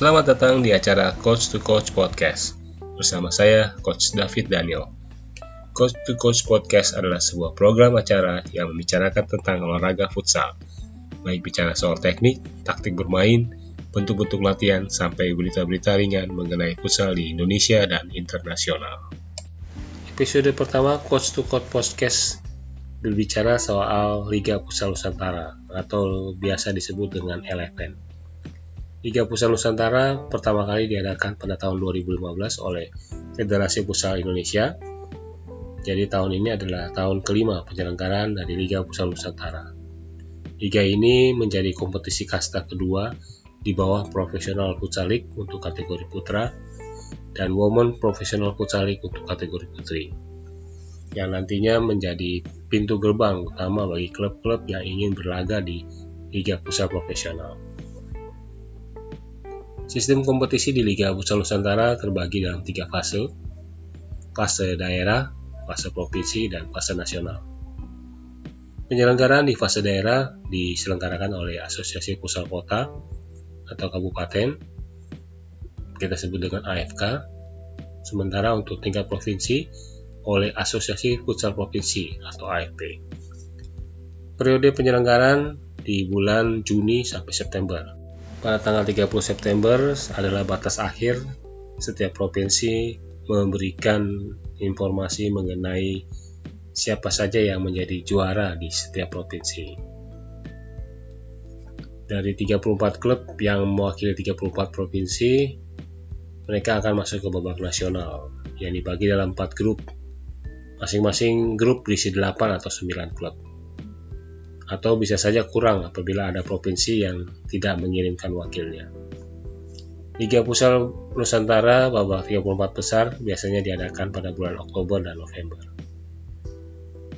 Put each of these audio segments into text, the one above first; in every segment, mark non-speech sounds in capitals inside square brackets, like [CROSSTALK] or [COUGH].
Selamat datang di acara Coach to Coach Podcast bersama saya Coach David Daniel. Coach to Coach Podcast adalah sebuah program acara yang membicarakan tentang olahraga futsal, baik bicara soal teknik, taktik bermain, bentuk-bentuk latihan, sampai berita-berita ringan mengenai futsal di Indonesia dan internasional. Episode pertama Coach to Coach Podcast berbicara soal Liga Futsal Nusantara atau biasa disebut dengan LFN. Liga Futsal Nusantara pertama kali diadakan pada tahun 2015 oleh Federasi Futsal Indonesia. Jadi tahun ini adalah tahun kelima penyelenggaraan dari Liga Futsal Nusantara. Liga ini menjadi kompetisi kasta kedua di bawah Profesional Futsal League untuk kategori putra dan Women Professional Futsal League untuk kategori putri yang nantinya menjadi pintu gerbang utama bagi klub-klub yang ingin berlaga di Liga Futsal Profesional. Sistem kompetisi di Liga Futsal Nusantara terbagi dalam tiga fase, fase daerah, fase provinsi, dan fase nasional. Penyelenggaraan di fase daerah diselenggarakan oleh Asosiasi Futsal Kota atau Kabupaten, kita sebut dengan AFK, sementara untuk tingkat provinsi oleh Asosiasi Futsal Provinsi atau AFP. Periode penyelenggaraan di bulan Juni sampai September pada tanggal 30 September adalah batas akhir setiap provinsi memberikan informasi mengenai siapa saja yang menjadi juara di setiap provinsi. Dari 34 klub yang mewakili 34 provinsi, mereka akan masuk ke babak nasional yang dibagi dalam 4 grup. Masing-masing grup berisi 8 atau 9 klub atau bisa saja kurang apabila ada provinsi yang tidak mengirimkan wakilnya. Liga Futsal Nusantara babak 34 besar biasanya diadakan pada bulan Oktober dan November.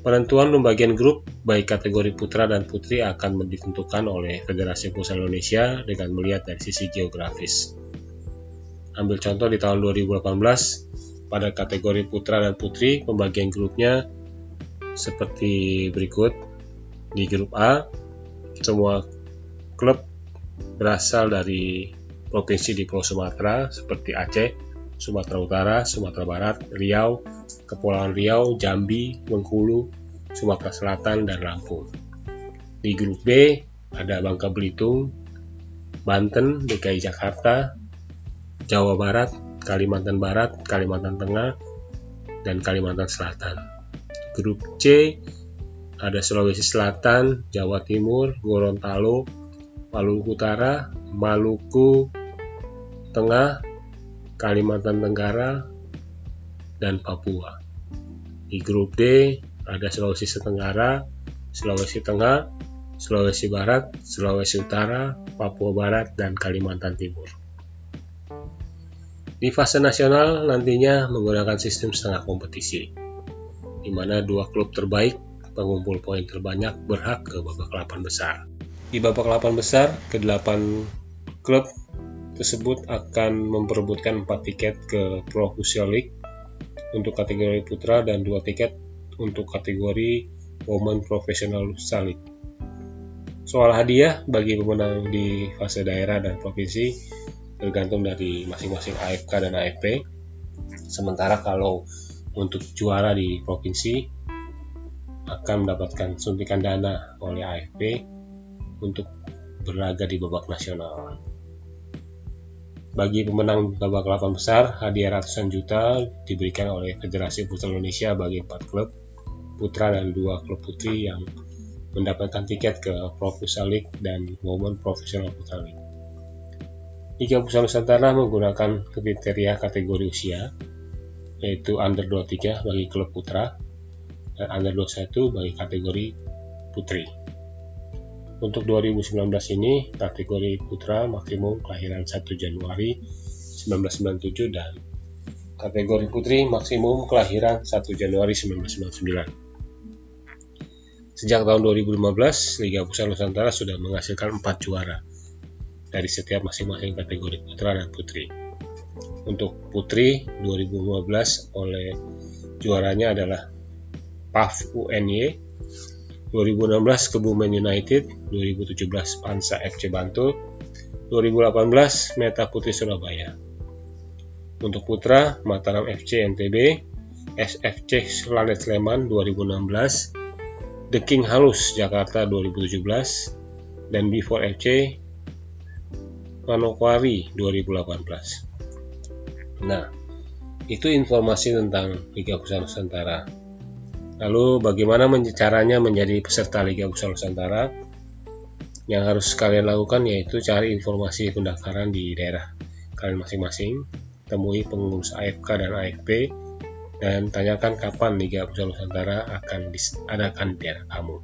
Penentuan pembagian grup baik kategori putra dan putri akan ditentukan oleh Federasi Futsal Indonesia dengan melihat dari sisi geografis. Ambil contoh di tahun 2018 pada kategori putra dan putri pembagian grupnya seperti berikut di grup A, semua klub berasal dari provinsi di Pulau Sumatera seperti Aceh, Sumatera Utara, Sumatera Barat, Riau, Kepulauan Riau, Jambi, Bengkulu, Sumatera Selatan, dan Lampung. Di grup B ada Bangka Belitung, Banten, DKI Jakarta, Jawa Barat, Kalimantan Barat, Kalimantan Tengah, dan Kalimantan Selatan. Grup C ada Sulawesi Selatan, Jawa Timur, Gorontalo, Maluku Utara, Maluku Tengah, Kalimantan Tenggara, dan Papua. Di grup D ada Sulawesi Tenggara, Sulawesi Tengah, Sulawesi Barat, Sulawesi Utara, Papua Barat, dan Kalimantan Timur. Di fase nasional nantinya menggunakan sistem setengah kompetisi, di mana dua klub terbaik pengumpul poin terbanyak berhak ke babak 8 besar. Di babak 8 besar, ke-8 klub tersebut akan memperebutkan 4 tiket ke Pro League untuk kategori putra dan 2 tiket untuk kategori Women Professional League. Soal hadiah bagi pemenang di fase daerah dan provinsi tergantung dari masing-masing AFK dan AFP. Sementara kalau untuk juara di provinsi akan mendapatkan suntikan dana oleh AFP untuk berlaga di babak nasional. Bagi pemenang babak 8 besar, hadiah ratusan juta diberikan oleh Federasi Futsal Indonesia bagi 4 klub putra dan 2 klub putri yang mendapatkan tiket ke Pro League dan Women Professional Futsal League. Liga Futsal Nusantara menggunakan kriteria kategori usia, yaitu under 23 bagi klub putra, dan under 21 bagi kategori putri. Untuk 2019 ini, kategori putra maksimum kelahiran 1 Januari 1997 dan kategori putri maksimum kelahiran 1 Januari 1999. Sejak tahun 2015, Liga Futsal Nusantara sudah menghasilkan 4 juara dari setiap masing-masing kategori putra dan putri. Untuk putri 2015 oleh juaranya adalah PAF UNY 2016 Kebumen United 2017 Pansa FC Bantul 2018 Meta Putri Surabaya. Untuk putra Mataram FC NTB, SFC Lanet Sleman 2016, The King Halus Jakarta 2017, dan Before FC Manokwari 2018. Nah, itu informasi tentang Liga Pusat Nusantara. Lalu bagaimana caranya menjadi peserta Liga Pusat Nusantara? Yang harus kalian lakukan yaitu cari informasi pendaftaran di daerah kalian masing-masing, temui pengurus AFK dan AFP, dan tanyakan kapan Liga Pusat Nusantara akan diadakan di daerah kamu.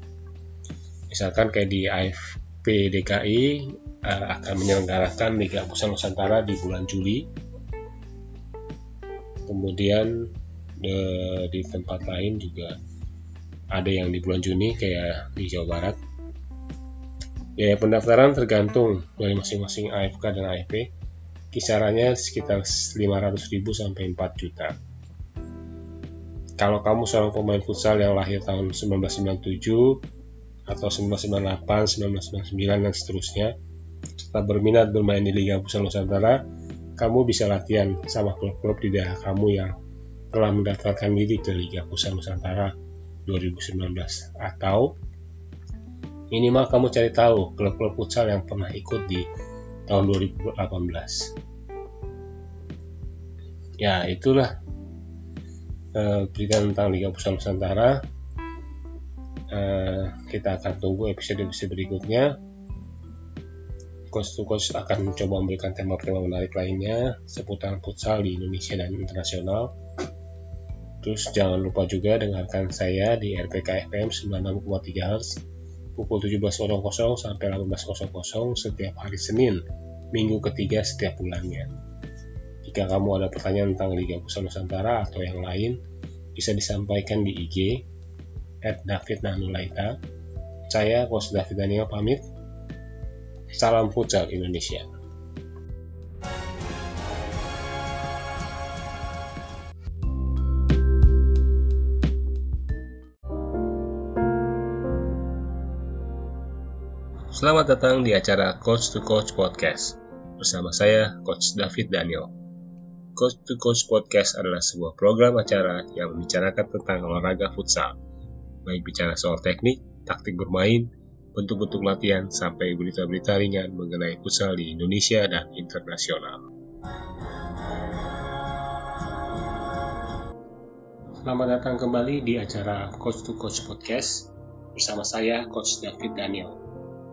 Misalkan kayak di AFP DKI akan menyelenggarakan Liga Pusat Nusantara di bulan Juli. Kemudian uh, di tempat lain juga ada yang di bulan Juni kayak di Jawa Barat. Biaya pendaftaran tergantung dari masing-masing AFK dan AFP. Kisarannya sekitar 500.000 sampai 4 juta. Kalau kamu seorang pemain futsal yang lahir tahun 1997 atau 1998, 1999 dan seterusnya, tetap berminat bermain di Liga Pusat Nusantara, kamu bisa latihan sama klub-klub di daerah kamu yang telah mendaftarkan diri ke Liga Pusat Nusantara 2019 atau minimal kamu cari tahu klub-klub futsal yang pernah ikut di tahun 2018 ya itulah uh, berita tentang Liga Pusat Nusantara. Uh, kita akan tunggu episode-episode berikutnya. Coach to coach akan mencoba memberikan tema-tema menarik lainnya seputar futsal di Indonesia dan internasional. Terus jangan lupa juga dengarkan saya di RPK FM 96,3 Hz pukul 17.00 sampai 18.00 setiap hari Senin, minggu ketiga setiap bulannya. Jika kamu ada pertanyaan tentang Liga Pusat Nusantara atau yang lain, bisa disampaikan di IG at David Nanulaita. Saya, Coach David Daniel, pamit. Salam futsal Indonesia. Selamat datang di acara Coach to Coach Podcast bersama saya Coach David Daniel. Coach to Coach Podcast adalah sebuah program acara yang membicarakan tentang olahraga futsal, baik bicara soal teknik, taktik bermain, bentuk-bentuk latihan sampai berita-berita ringan mengenai futsal di Indonesia dan internasional. Selamat datang kembali di acara Coach to Coach Podcast bersama saya Coach David Daniel.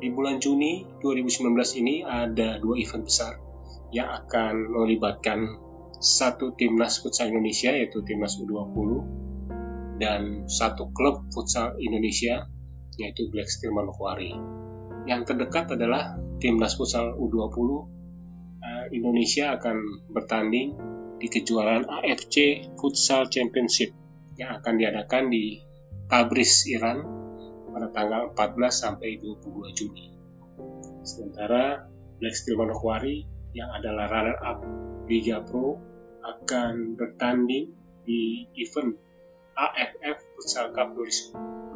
Di bulan Juni 2019 ini ada dua event besar yang akan melibatkan satu timnas futsal Indonesia yaitu timnas U20 dan satu klub futsal Indonesia yaitu Black Steel Manokwari. Yang terdekat adalah timnas futsal U20 uh, Indonesia akan bertanding di kejuaraan AFC Futsal Championship yang akan diadakan di Tabriz, Iran pada tanggal 14 sampai 22 Juni. Sementara Black Steel Manokwari yang adalah runner up Liga Pro akan bertanding di event AFF Futsal Cup 2019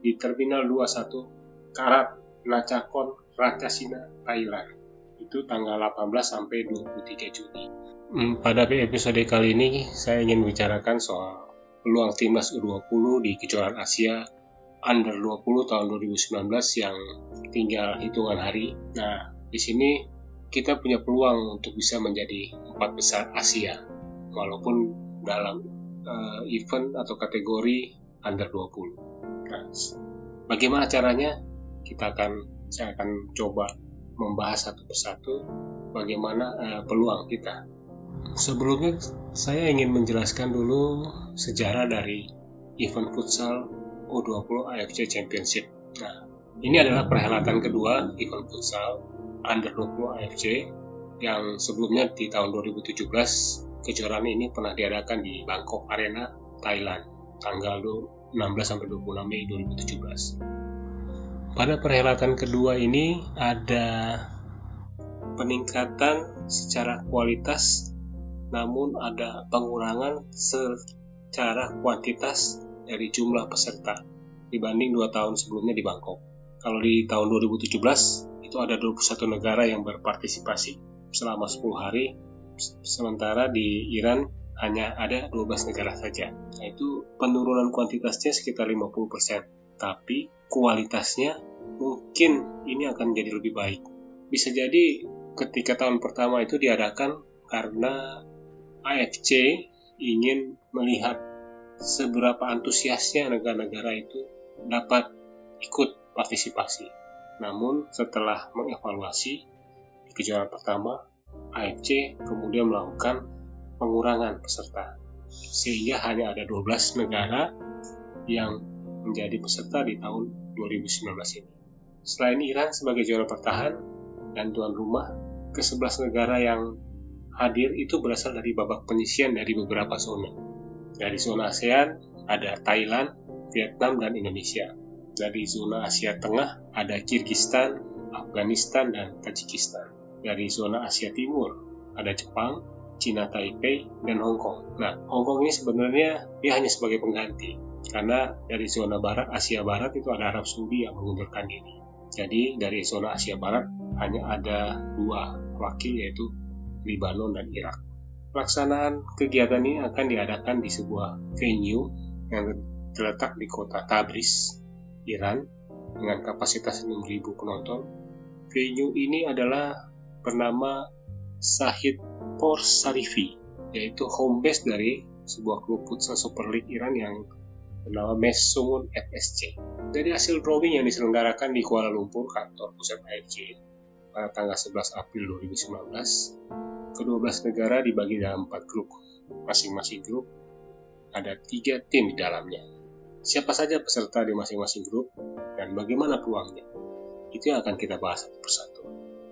di Terminal 21 Karat Nachakon Ratchasina Thailand itu tanggal 18 sampai 23 Juni. Hmm, pada episode kali ini saya ingin membicarakan soal peluang timnas U20 di kejuaraan Asia Under 20 tahun 2019 yang tinggal hitungan hari. Nah, di sini kita punya peluang untuk bisa menjadi empat besar Asia, walaupun dalam uh, event atau kategori Under 20. Nah, bagaimana caranya? Kita akan saya akan coba membahas satu persatu bagaimana uh, peluang kita. Sebelumnya saya ingin menjelaskan dulu sejarah dari event futsal U20 AFC Championship. Nah, ini adalah perhelatan kedua event futsal Under 20 AFC yang sebelumnya di tahun 2017 kejuaraan ini pernah diadakan di Bangkok Arena, Thailand, tanggal 16 sampai 26 Mei 2017. Pada perhelatan kedua ini ada peningkatan secara kualitas namun ada pengurangan secara kuantitas dari jumlah peserta dibanding dua tahun sebelumnya di Bangkok. Kalau di tahun 2017 itu ada 21 negara yang berpartisipasi selama 10 hari, sementara di Iran hanya ada 12 negara saja. Nah, itu penurunan kuantitasnya sekitar 50%, tapi kualitasnya mungkin ini akan jadi lebih baik. Bisa jadi ketika tahun pertama itu diadakan karena AFC ingin melihat seberapa antusiasnya negara-negara itu dapat ikut partisipasi. Namun setelah mengevaluasi di kejuaraan pertama, AFC kemudian melakukan pengurangan peserta sehingga hanya ada 12 negara yang menjadi peserta di tahun 2019 ini. Selain Iran sebagai juara bertahan dan tuan rumah, ke-11 negara yang hadir itu berasal dari babak penyisian dari beberapa zona. Dari zona ASEAN ada Thailand, Vietnam, dan Indonesia. Dari zona Asia Tengah ada Kirgistan, Afghanistan, dan Tajikistan. Dari zona Asia Timur ada Jepang, Cina Taipei, dan Hong Kong. Nah, Hong Kong ini sebenarnya dia hanya sebagai pengganti. Karena dari zona barat, Asia Barat itu ada Arab Saudi yang mengundurkan diri. Jadi dari zona Asia Barat hanya ada dua wakil yaitu Lebanon dan Irak. Pelaksanaan kegiatan ini akan diadakan di sebuah venue yang terletak di kota Tabriz, Iran dengan kapasitas 6.000 penonton. Venue ini adalah bernama Sahid Por Sarifi, yaitu home base dari sebuah klub futsal Super League Iran yang bernama Mesungun FSC. Dari hasil drawing yang diselenggarakan di Kuala Lumpur, kantor pusat AFC, pada tanggal 11 April 2019, ke-12 negara dibagi dalam 4 grup. Masing-masing grup ada tiga tim di dalamnya siapa saja peserta di masing-masing grup, dan bagaimana peluangnya. Itu yang akan kita bahas satu persatu.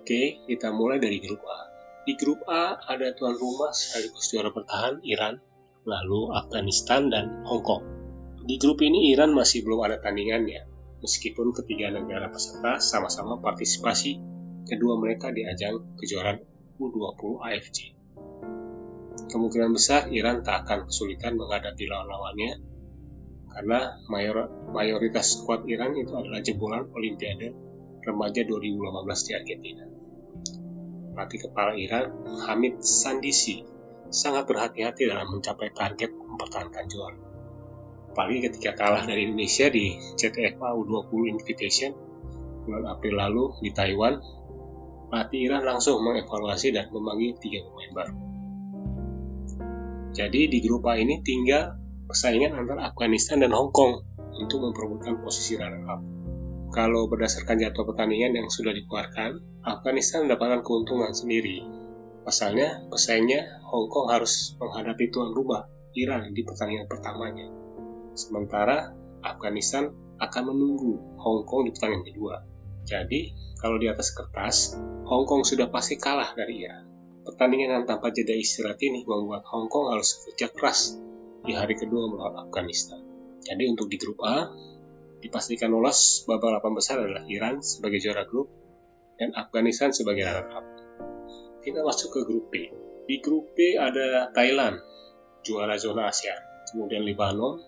Oke, kita mulai dari grup A. Di grup A ada tuan rumah sekaligus juara bertahan Iran, lalu Afghanistan dan Hong Kong. Di grup ini Iran masih belum ada tandingannya, meskipun ketiga negara peserta sama-sama partisipasi kedua mereka di ajang kejuaraan U20 AFC. Kemungkinan besar Iran tak akan kesulitan menghadapi lawan-lawannya karena mayor, mayoritas skuad Iran itu adalah jebolan Olimpiade remaja 2015 di Argentina. Pelatih kepala Iran, Hamid Sandisi, sangat berhati-hati dalam mencapai target mempertahankan juara. Apalagi ketika kalah dari Indonesia di CTFA U20 Invitation bulan April lalu di Taiwan, pelatih Iran langsung mengevaluasi dan memanggil tiga pemain baru. Jadi di grup A ini tinggal persaingan antara Afghanistan dan Hong Kong untuk memperebutkan posisi runner-up. Kalau berdasarkan jadwal pertandingan yang sudah dikeluarkan, Afghanistan mendapatkan keuntungan sendiri. Pasalnya, pesaingnya Hong Kong harus menghadapi tuan rumah Iran di pertandingan pertamanya. Sementara Afghanistan akan menunggu Hong Kong di pertandingan kedua. Jadi, kalau di atas kertas, Hong Kong sudah pasti kalah dari Iran. Pertandingan yang tanpa jeda istirahat ini membuat Hong Kong harus kerja keras di hari kedua melawan Afghanistan. Jadi untuk di grup A, dipastikan lolos babak 8 besar adalah Iran sebagai juara grup dan Afghanistan sebagai runner-up. Kita masuk ke grup B. Di grup B ada Thailand, juara zona Asia, kemudian Lebanon,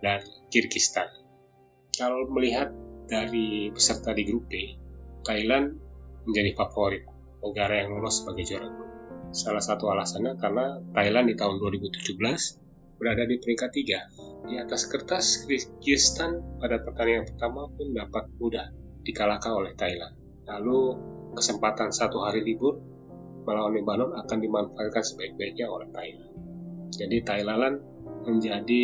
dan Kyrgyzstan. Kalau melihat dari peserta di grup B, Thailand menjadi favorit negara yang lolos sebagai juara grup. Salah satu alasannya karena Thailand di tahun 2017 berada di peringkat tiga. Di atas kertas, Kyrgyzstan pada pertandingan pertama pun dapat mudah dikalahkan oleh Thailand. Lalu kesempatan satu hari libur melawan Lebanon akan dimanfaatkan sebaik-baiknya oleh Thailand. Jadi Thailand menjadi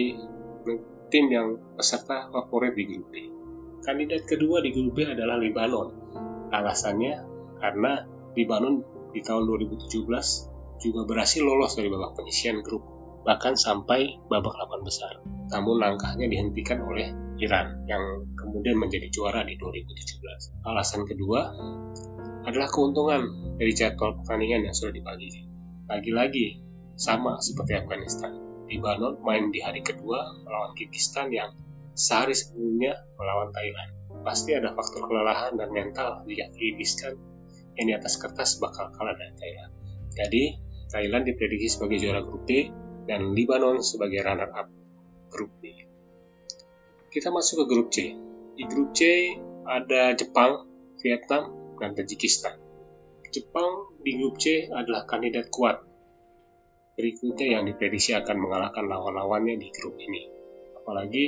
tim yang peserta favorit di grup B. Kandidat kedua di grup B adalah Lebanon. Alasannya karena Lebanon di tahun 2017 juga berhasil lolos dari babak penyisian grup bahkan sampai babak 8 besar. Namun langkahnya dihentikan oleh Iran yang kemudian menjadi juara di 2017. Alasan kedua adalah keuntungan dari jadwal pertandingan yang sudah dibagi. Lagi-lagi sama seperti Afghanistan. Lebanon main di hari kedua melawan Kyrgyzstan yang sehari sebelumnya melawan Thailand. Pasti ada faktor kelelahan dan mental jika Kyrgyzstan yang di atas kertas bakal kalah dari Thailand. Jadi, Thailand diprediksi sebagai juara grup D dan Lebanon sebagai runner-up grup B. Kita masuk ke grup C. Di grup C ada Jepang, Vietnam, dan Tajikistan. Jepang di grup C adalah kandidat kuat. Berikutnya yang diprediksi akan mengalahkan lawan-lawannya di grup ini. Apalagi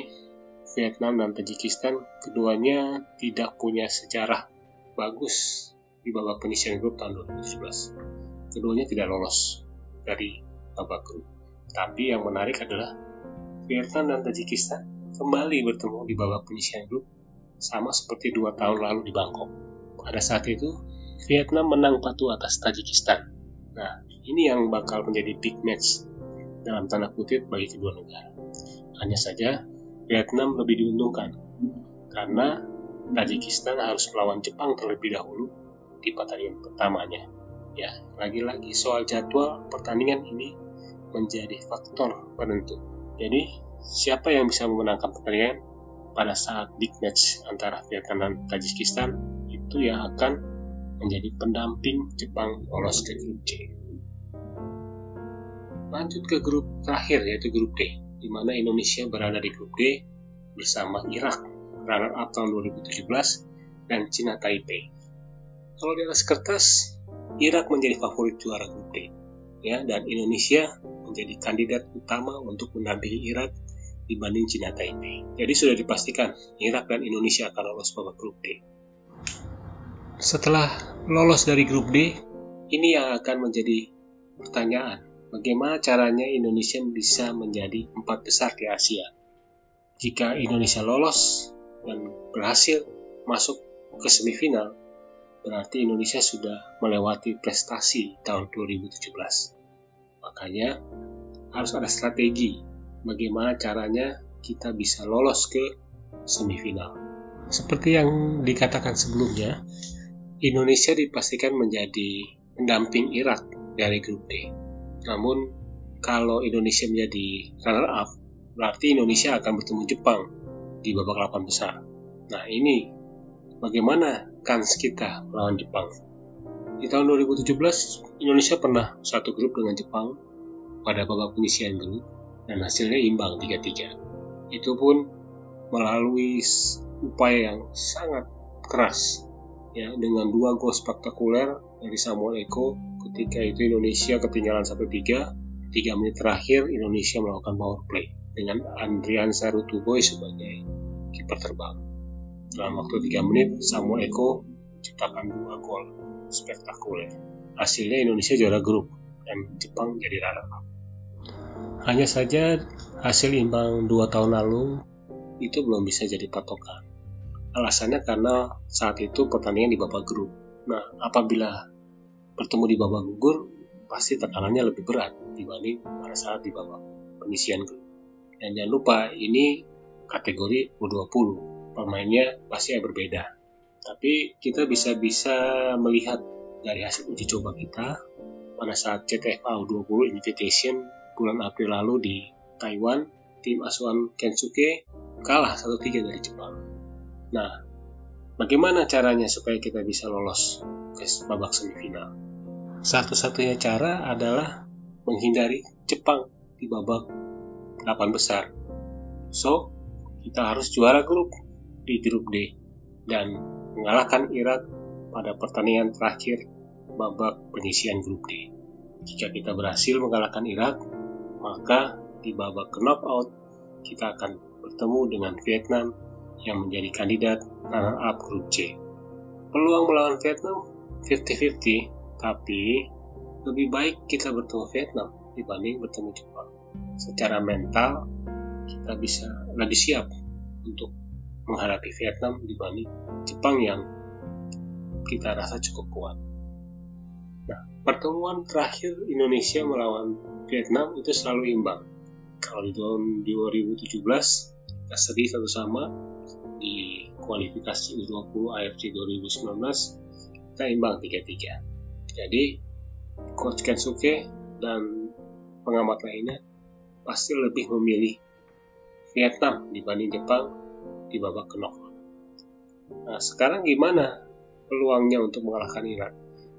Vietnam dan Tajikistan keduanya tidak punya sejarah bagus di babak penyisian grup tahun 2017. Keduanya tidak lolos dari babak grup. Tapi yang menarik adalah Vietnam dan Tajikistan kembali bertemu di babak penyisian grup sama seperti dua tahun lalu di Bangkok. Pada saat itu, Vietnam menang patuh atas Tajikistan. Nah, ini yang bakal menjadi big match dalam tanda kutip bagi kedua negara. Hanya saja, Vietnam lebih diuntungkan karena Tajikistan harus melawan Jepang terlebih dahulu di pertandingan pertamanya. Ya, lagi-lagi soal jadwal pertandingan ini menjadi faktor penentu. Jadi, siapa yang bisa memenangkan pertandingan pada saat big match antara Vietnam dan Tajikistan itu yang akan menjadi pendamping Jepang lolos ke grup C. Lanjut ke grup terakhir yaitu grup D, di mana Indonesia berada di grup D bersama Irak, runner up tahun 2017, dan Cina Taipei. Kalau di atas kertas, Irak menjadi favorit juara grup D, ya, dan Indonesia menjadi kandidat utama untuk mendampingi Irak dibanding Cina Taipei. Jadi sudah dipastikan Irak dan Indonesia akan lolos babak grup D. Setelah lolos dari grup D, ini yang akan menjadi pertanyaan. Bagaimana caranya Indonesia bisa menjadi empat besar di Asia? Jika Indonesia lolos dan berhasil masuk ke semifinal, berarti Indonesia sudah melewati prestasi tahun 2017. Makanya harus ada strategi bagaimana caranya kita bisa lolos ke semifinal. Seperti yang dikatakan sebelumnya, Indonesia dipastikan menjadi pendamping Irak dari grup D. Namun, kalau Indonesia menjadi runner-up, berarti Indonesia akan bertemu Jepang di babak 8 besar. Nah, ini bagaimana kans kita melawan Jepang. Di tahun 2017, Indonesia pernah satu grup dengan Jepang pada babak penyisian grup dan hasilnya imbang 3-3. Itu pun melalui upaya yang sangat keras ya dengan dua gol spektakuler dari Samuel Eko ketika itu Indonesia ketinggalan 1-3 3 menit terakhir Indonesia melakukan power play dengan Andrian Saru Tuboy sebagai kiper terbang dalam waktu 3 menit, Samuel Eko menciptakan dua gol spektakuler. Hasilnya Indonesia juara grup dan Jepang jadi runner-up. Hanya saja hasil imbang dua tahun lalu itu belum bisa jadi patokan. Alasannya karena saat itu pertandingan di babak grup. Nah, apabila bertemu di babak gugur, pasti tekanannya lebih berat dibanding pada saat di babak penyisian grup. Dan jangan lupa, ini kategori U20 pemainnya pasti berbeda. Tapi kita bisa bisa melihat dari hasil uji coba kita pada saat CTFA U20 Invitation bulan April lalu di Taiwan, tim asuhan Kensuke kalah 1-3 dari Jepang. Nah, bagaimana caranya supaya kita bisa lolos ke babak semifinal? Satu-satunya cara adalah menghindari Jepang di babak 8 besar. So, kita harus juara grup di grup D dan mengalahkan Irak pada pertandingan terakhir babak penyisian grup D. Jika kita berhasil mengalahkan Irak, maka di babak knockout kita akan bertemu dengan Vietnam yang menjadi kandidat runner-up grup C. Peluang melawan Vietnam 50-50, tapi lebih baik kita bertemu Vietnam dibanding bertemu Jepang. Secara mental, kita bisa lebih siap untuk menghadapi Vietnam dibanding Jepang yang kita rasa cukup kuat. Nah, pertemuan terakhir Indonesia melawan Vietnam itu selalu imbang. Kalau di tahun 2017 kita sedih satu sama di kualifikasi U20 AFC 2019 kita imbang 3-3. Jadi Coach Kensuke dan pengamat lainnya pasti lebih memilih Vietnam dibanding Jepang di babak knockout. Nah, sekarang gimana peluangnya untuk mengalahkan Irak?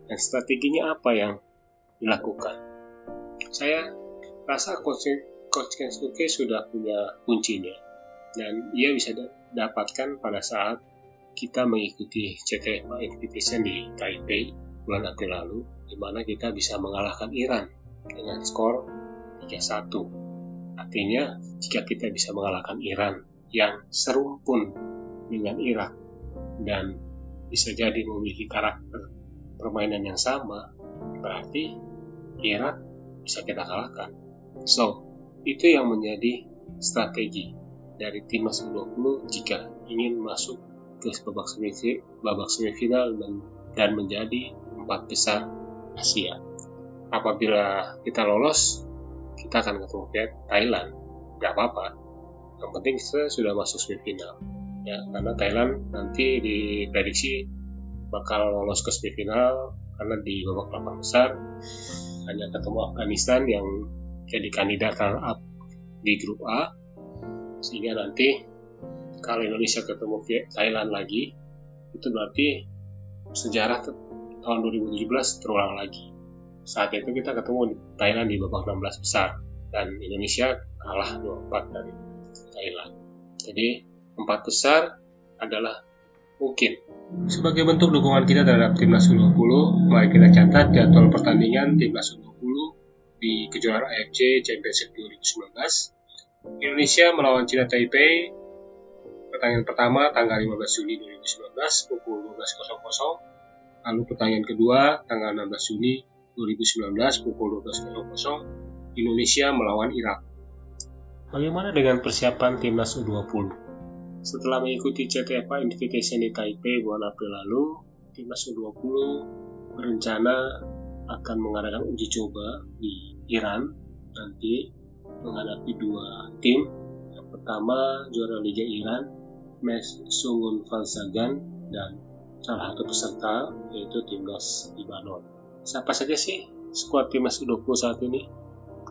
Dan strateginya apa yang dilakukan? Saya rasa Coach, Coach Kensuke sudah punya kuncinya. Dan ia bisa dapatkan pada saat kita mengikuti CTFA Invitation di Taipei bulan April lalu, di mana kita bisa mengalahkan Iran dengan skor 3-1. Artinya, jika kita bisa mengalahkan Iran yang serumpun dengan Irak dan bisa jadi memiliki karakter permainan yang sama, berarti Irak bisa kita kalahkan. So, itu yang menjadi strategi dari timnas U20 jika ingin masuk ke babak semifinal, babak semifinal dan, dan menjadi empat besar Asia. Apabila kita lolos, kita akan ketemu Thailand. Gak apa-apa. Yang penting kita sudah masuk semifinal. Ya, karena Thailand nanti diprediksi bakal lolos ke semifinal karena di babak delapan besar hanya ketemu Afghanistan yang jadi kandidat runner up di grup A sehingga nanti kalau Indonesia ketemu Thailand lagi itu berarti sejarah tahun 2017 terulang lagi. Saat itu kita ketemu Thailand di babak 16 besar dan Indonesia kalah 2-4 dari Thailand. Jadi empat besar adalah mungkin. Sebagai bentuk dukungan kita terhadap timnas U20 mari kita catat jadwal pertandingan timnas U20 di kejuaraan AFC Championship 2019 Indonesia melawan Cina Taipei pertandingan pertama tanggal 15 Juni 2019 pukul 12.00 lalu pertandingan kedua tanggal 16 Juni 2019 pukul 12.00 Indonesia melawan Irak Bagaimana dengan persiapan timnas U20? Setelah mengikuti CTFA Invitation di Taipei bulan April lalu, timnas U20 berencana akan mengadakan uji coba di Iran nanti menghadapi dua tim. Yang pertama juara Liga Iran Mes Sungun Valsagan dan salah satu peserta yaitu timnas Libanon. Siapa saja sih skuad timnas U20 saat ini?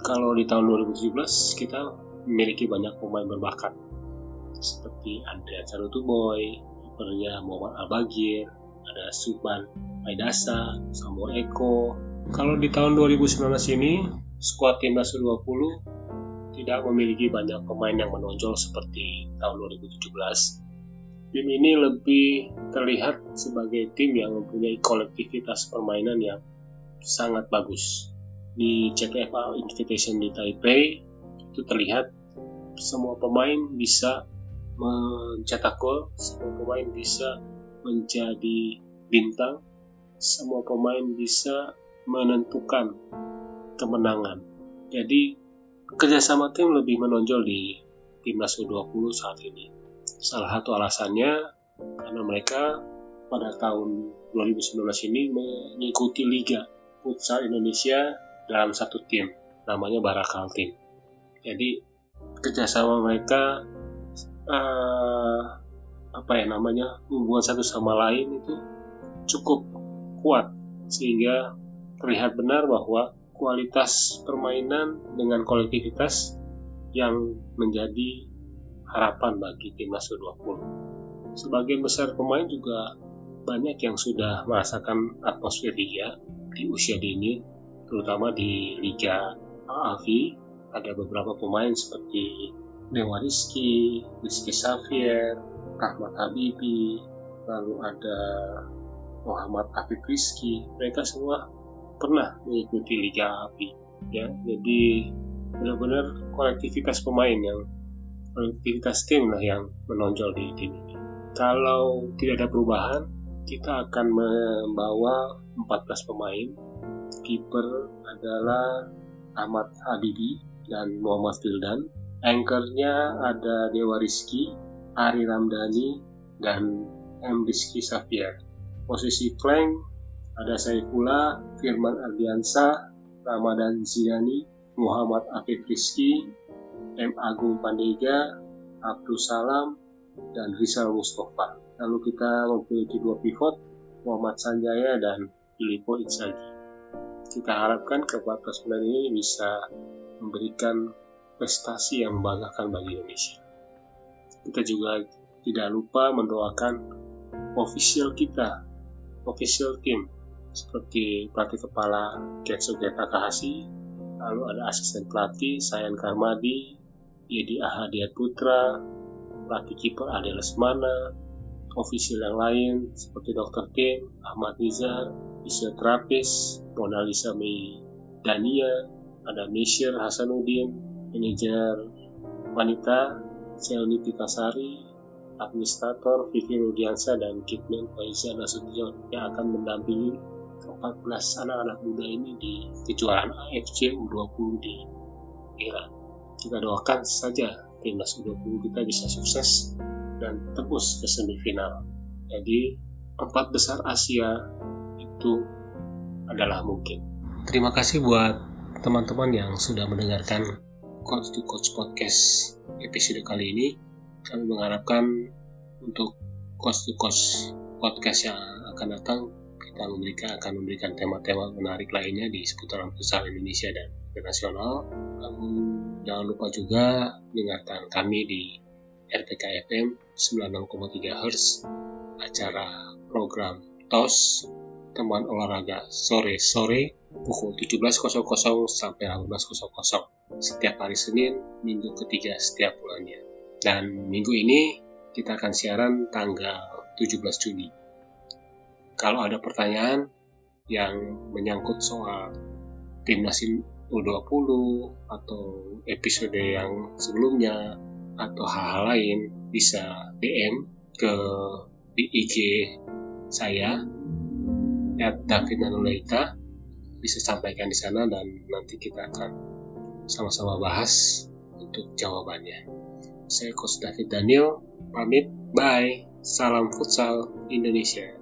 Kalau di tahun 2017 kita memiliki banyak pemain berbakat seperti Andrea Carutuboy, kipernya Muhammad Al-Bagir, ada Suban Maidasa, Samuel Eko. Kalau di tahun 2019 ini, skuad timnas U20 tidak memiliki banyak pemain yang menonjol seperti tahun 2017 tim ini lebih terlihat sebagai tim yang mempunyai kolektivitas permainan yang sangat bagus. Di CTFA Invitation di Taipei itu terlihat semua pemain bisa mencetak gol, semua pemain bisa menjadi bintang, semua pemain bisa menentukan kemenangan. Jadi kerjasama tim lebih menonjol di timnas U20 saat ini. Salah satu alasannya karena mereka pada tahun 2019 ini mengikuti Liga Futsal Indonesia dalam satu tim, namanya Barakal Team. Jadi kerjasama mereka uh, apa ya namanya hubungan satu sama lain itu cukup kuat sehingga terlihat benar bahwa kualitas permainan dengan kolektivitas yang menjadi harapan bagi timnas U20. Sebagian besar pemain juga banyak yang sudah merasakan atmosfer liga di usia dini, terutama di Liga AAV. Ada beberapa pemain seperti Dewa Rizky, Rizky Xavier, Ahmad Habibi, lalu ada Muhammad Afif Rizky. Mereka semua pernah mengikuti Liga AAV. Ya, jadi benar-benar kolektivitas pemain yang produktivitas tim lah yang menonjol di tim ini. Kalau tidak ada perubahan, kita akan membawa 14 pemain. Kiper adalah Ahmad Habibi dan Muhammad Fildan. Anchornya ada Dewa Rizky, Ari Ramdhani, dan M. Rizky Safiar. Posisi flank ada Saifullah, Firman Ardiansa, Ramadan Zidani, Muhammad Afif Rizky, M. Agung Pandega, Abdul Salam, dan Rizal Mustafa. Lalu kita memiliki dua pivot, Muhammad Sanjaya dan Filippo Inzaghi. Kita harapkan keempat pemain ini bisa memberikan prestasi yang membanggakan bagi Indonesia. Kita juga tidak lupa mendoakan official kita, official team, seperti pelatih kepala Ketsuge Takahashi, lalu ada asisten pelatih Sayan Karmadi, Yedi Ahadiat Putra, pelatih kiper Ade Lesmana, official yang lain seperti Dr. Tim, Ahmad Nizar, fisioterapis, Mona Lisa Mei Dania, ada Mishir Hasanuddin, manajer wanita, Selni Pitasari, administrator Vivi Rudiansa dan Kitman Faiza Nasution yang akan mendampingi 14 anak-anak muda ini di kejuaraan AFC U20 di Iran. Kita doakan saja timnas U20 kita bisa sukses dan tembus ke semifinal. Jadi empat besar Asia itu adalah mungkin. Terima kasih buat teman-teman yang sudah mendengarkan Coach to Coach Podcast episode kali ini. Kami mengharapkan untuk Coach to Coach Podcast yang akan datang kita memberikan akan memberikan tema-tema menarik lainnya di seputaran futsal Indonesia dan internasional. Kamu jangan lupa juga dengarkan kami di RPK FM 96,3 Hz acara program TOS teman olahraga sore-sore pukul 17.00 sampai 18.00 setiap hari Senin minggu ketiga setiap bulannya. Dan minggu ini kita akan siaran tanggal 17 Juni. Kalau ada pertanyaan yang menyangkut soal timnas U20 atau episode yang sebelumnya atau hal-hal lain bisa DM ke di IG saya ya David Nanulaita bisa sampaikan di sana dan nanti kita akan sama-sama bahas untuk jawabannya. Saya Coach David Daniel, pamit, bye, salam futsal Indonesia.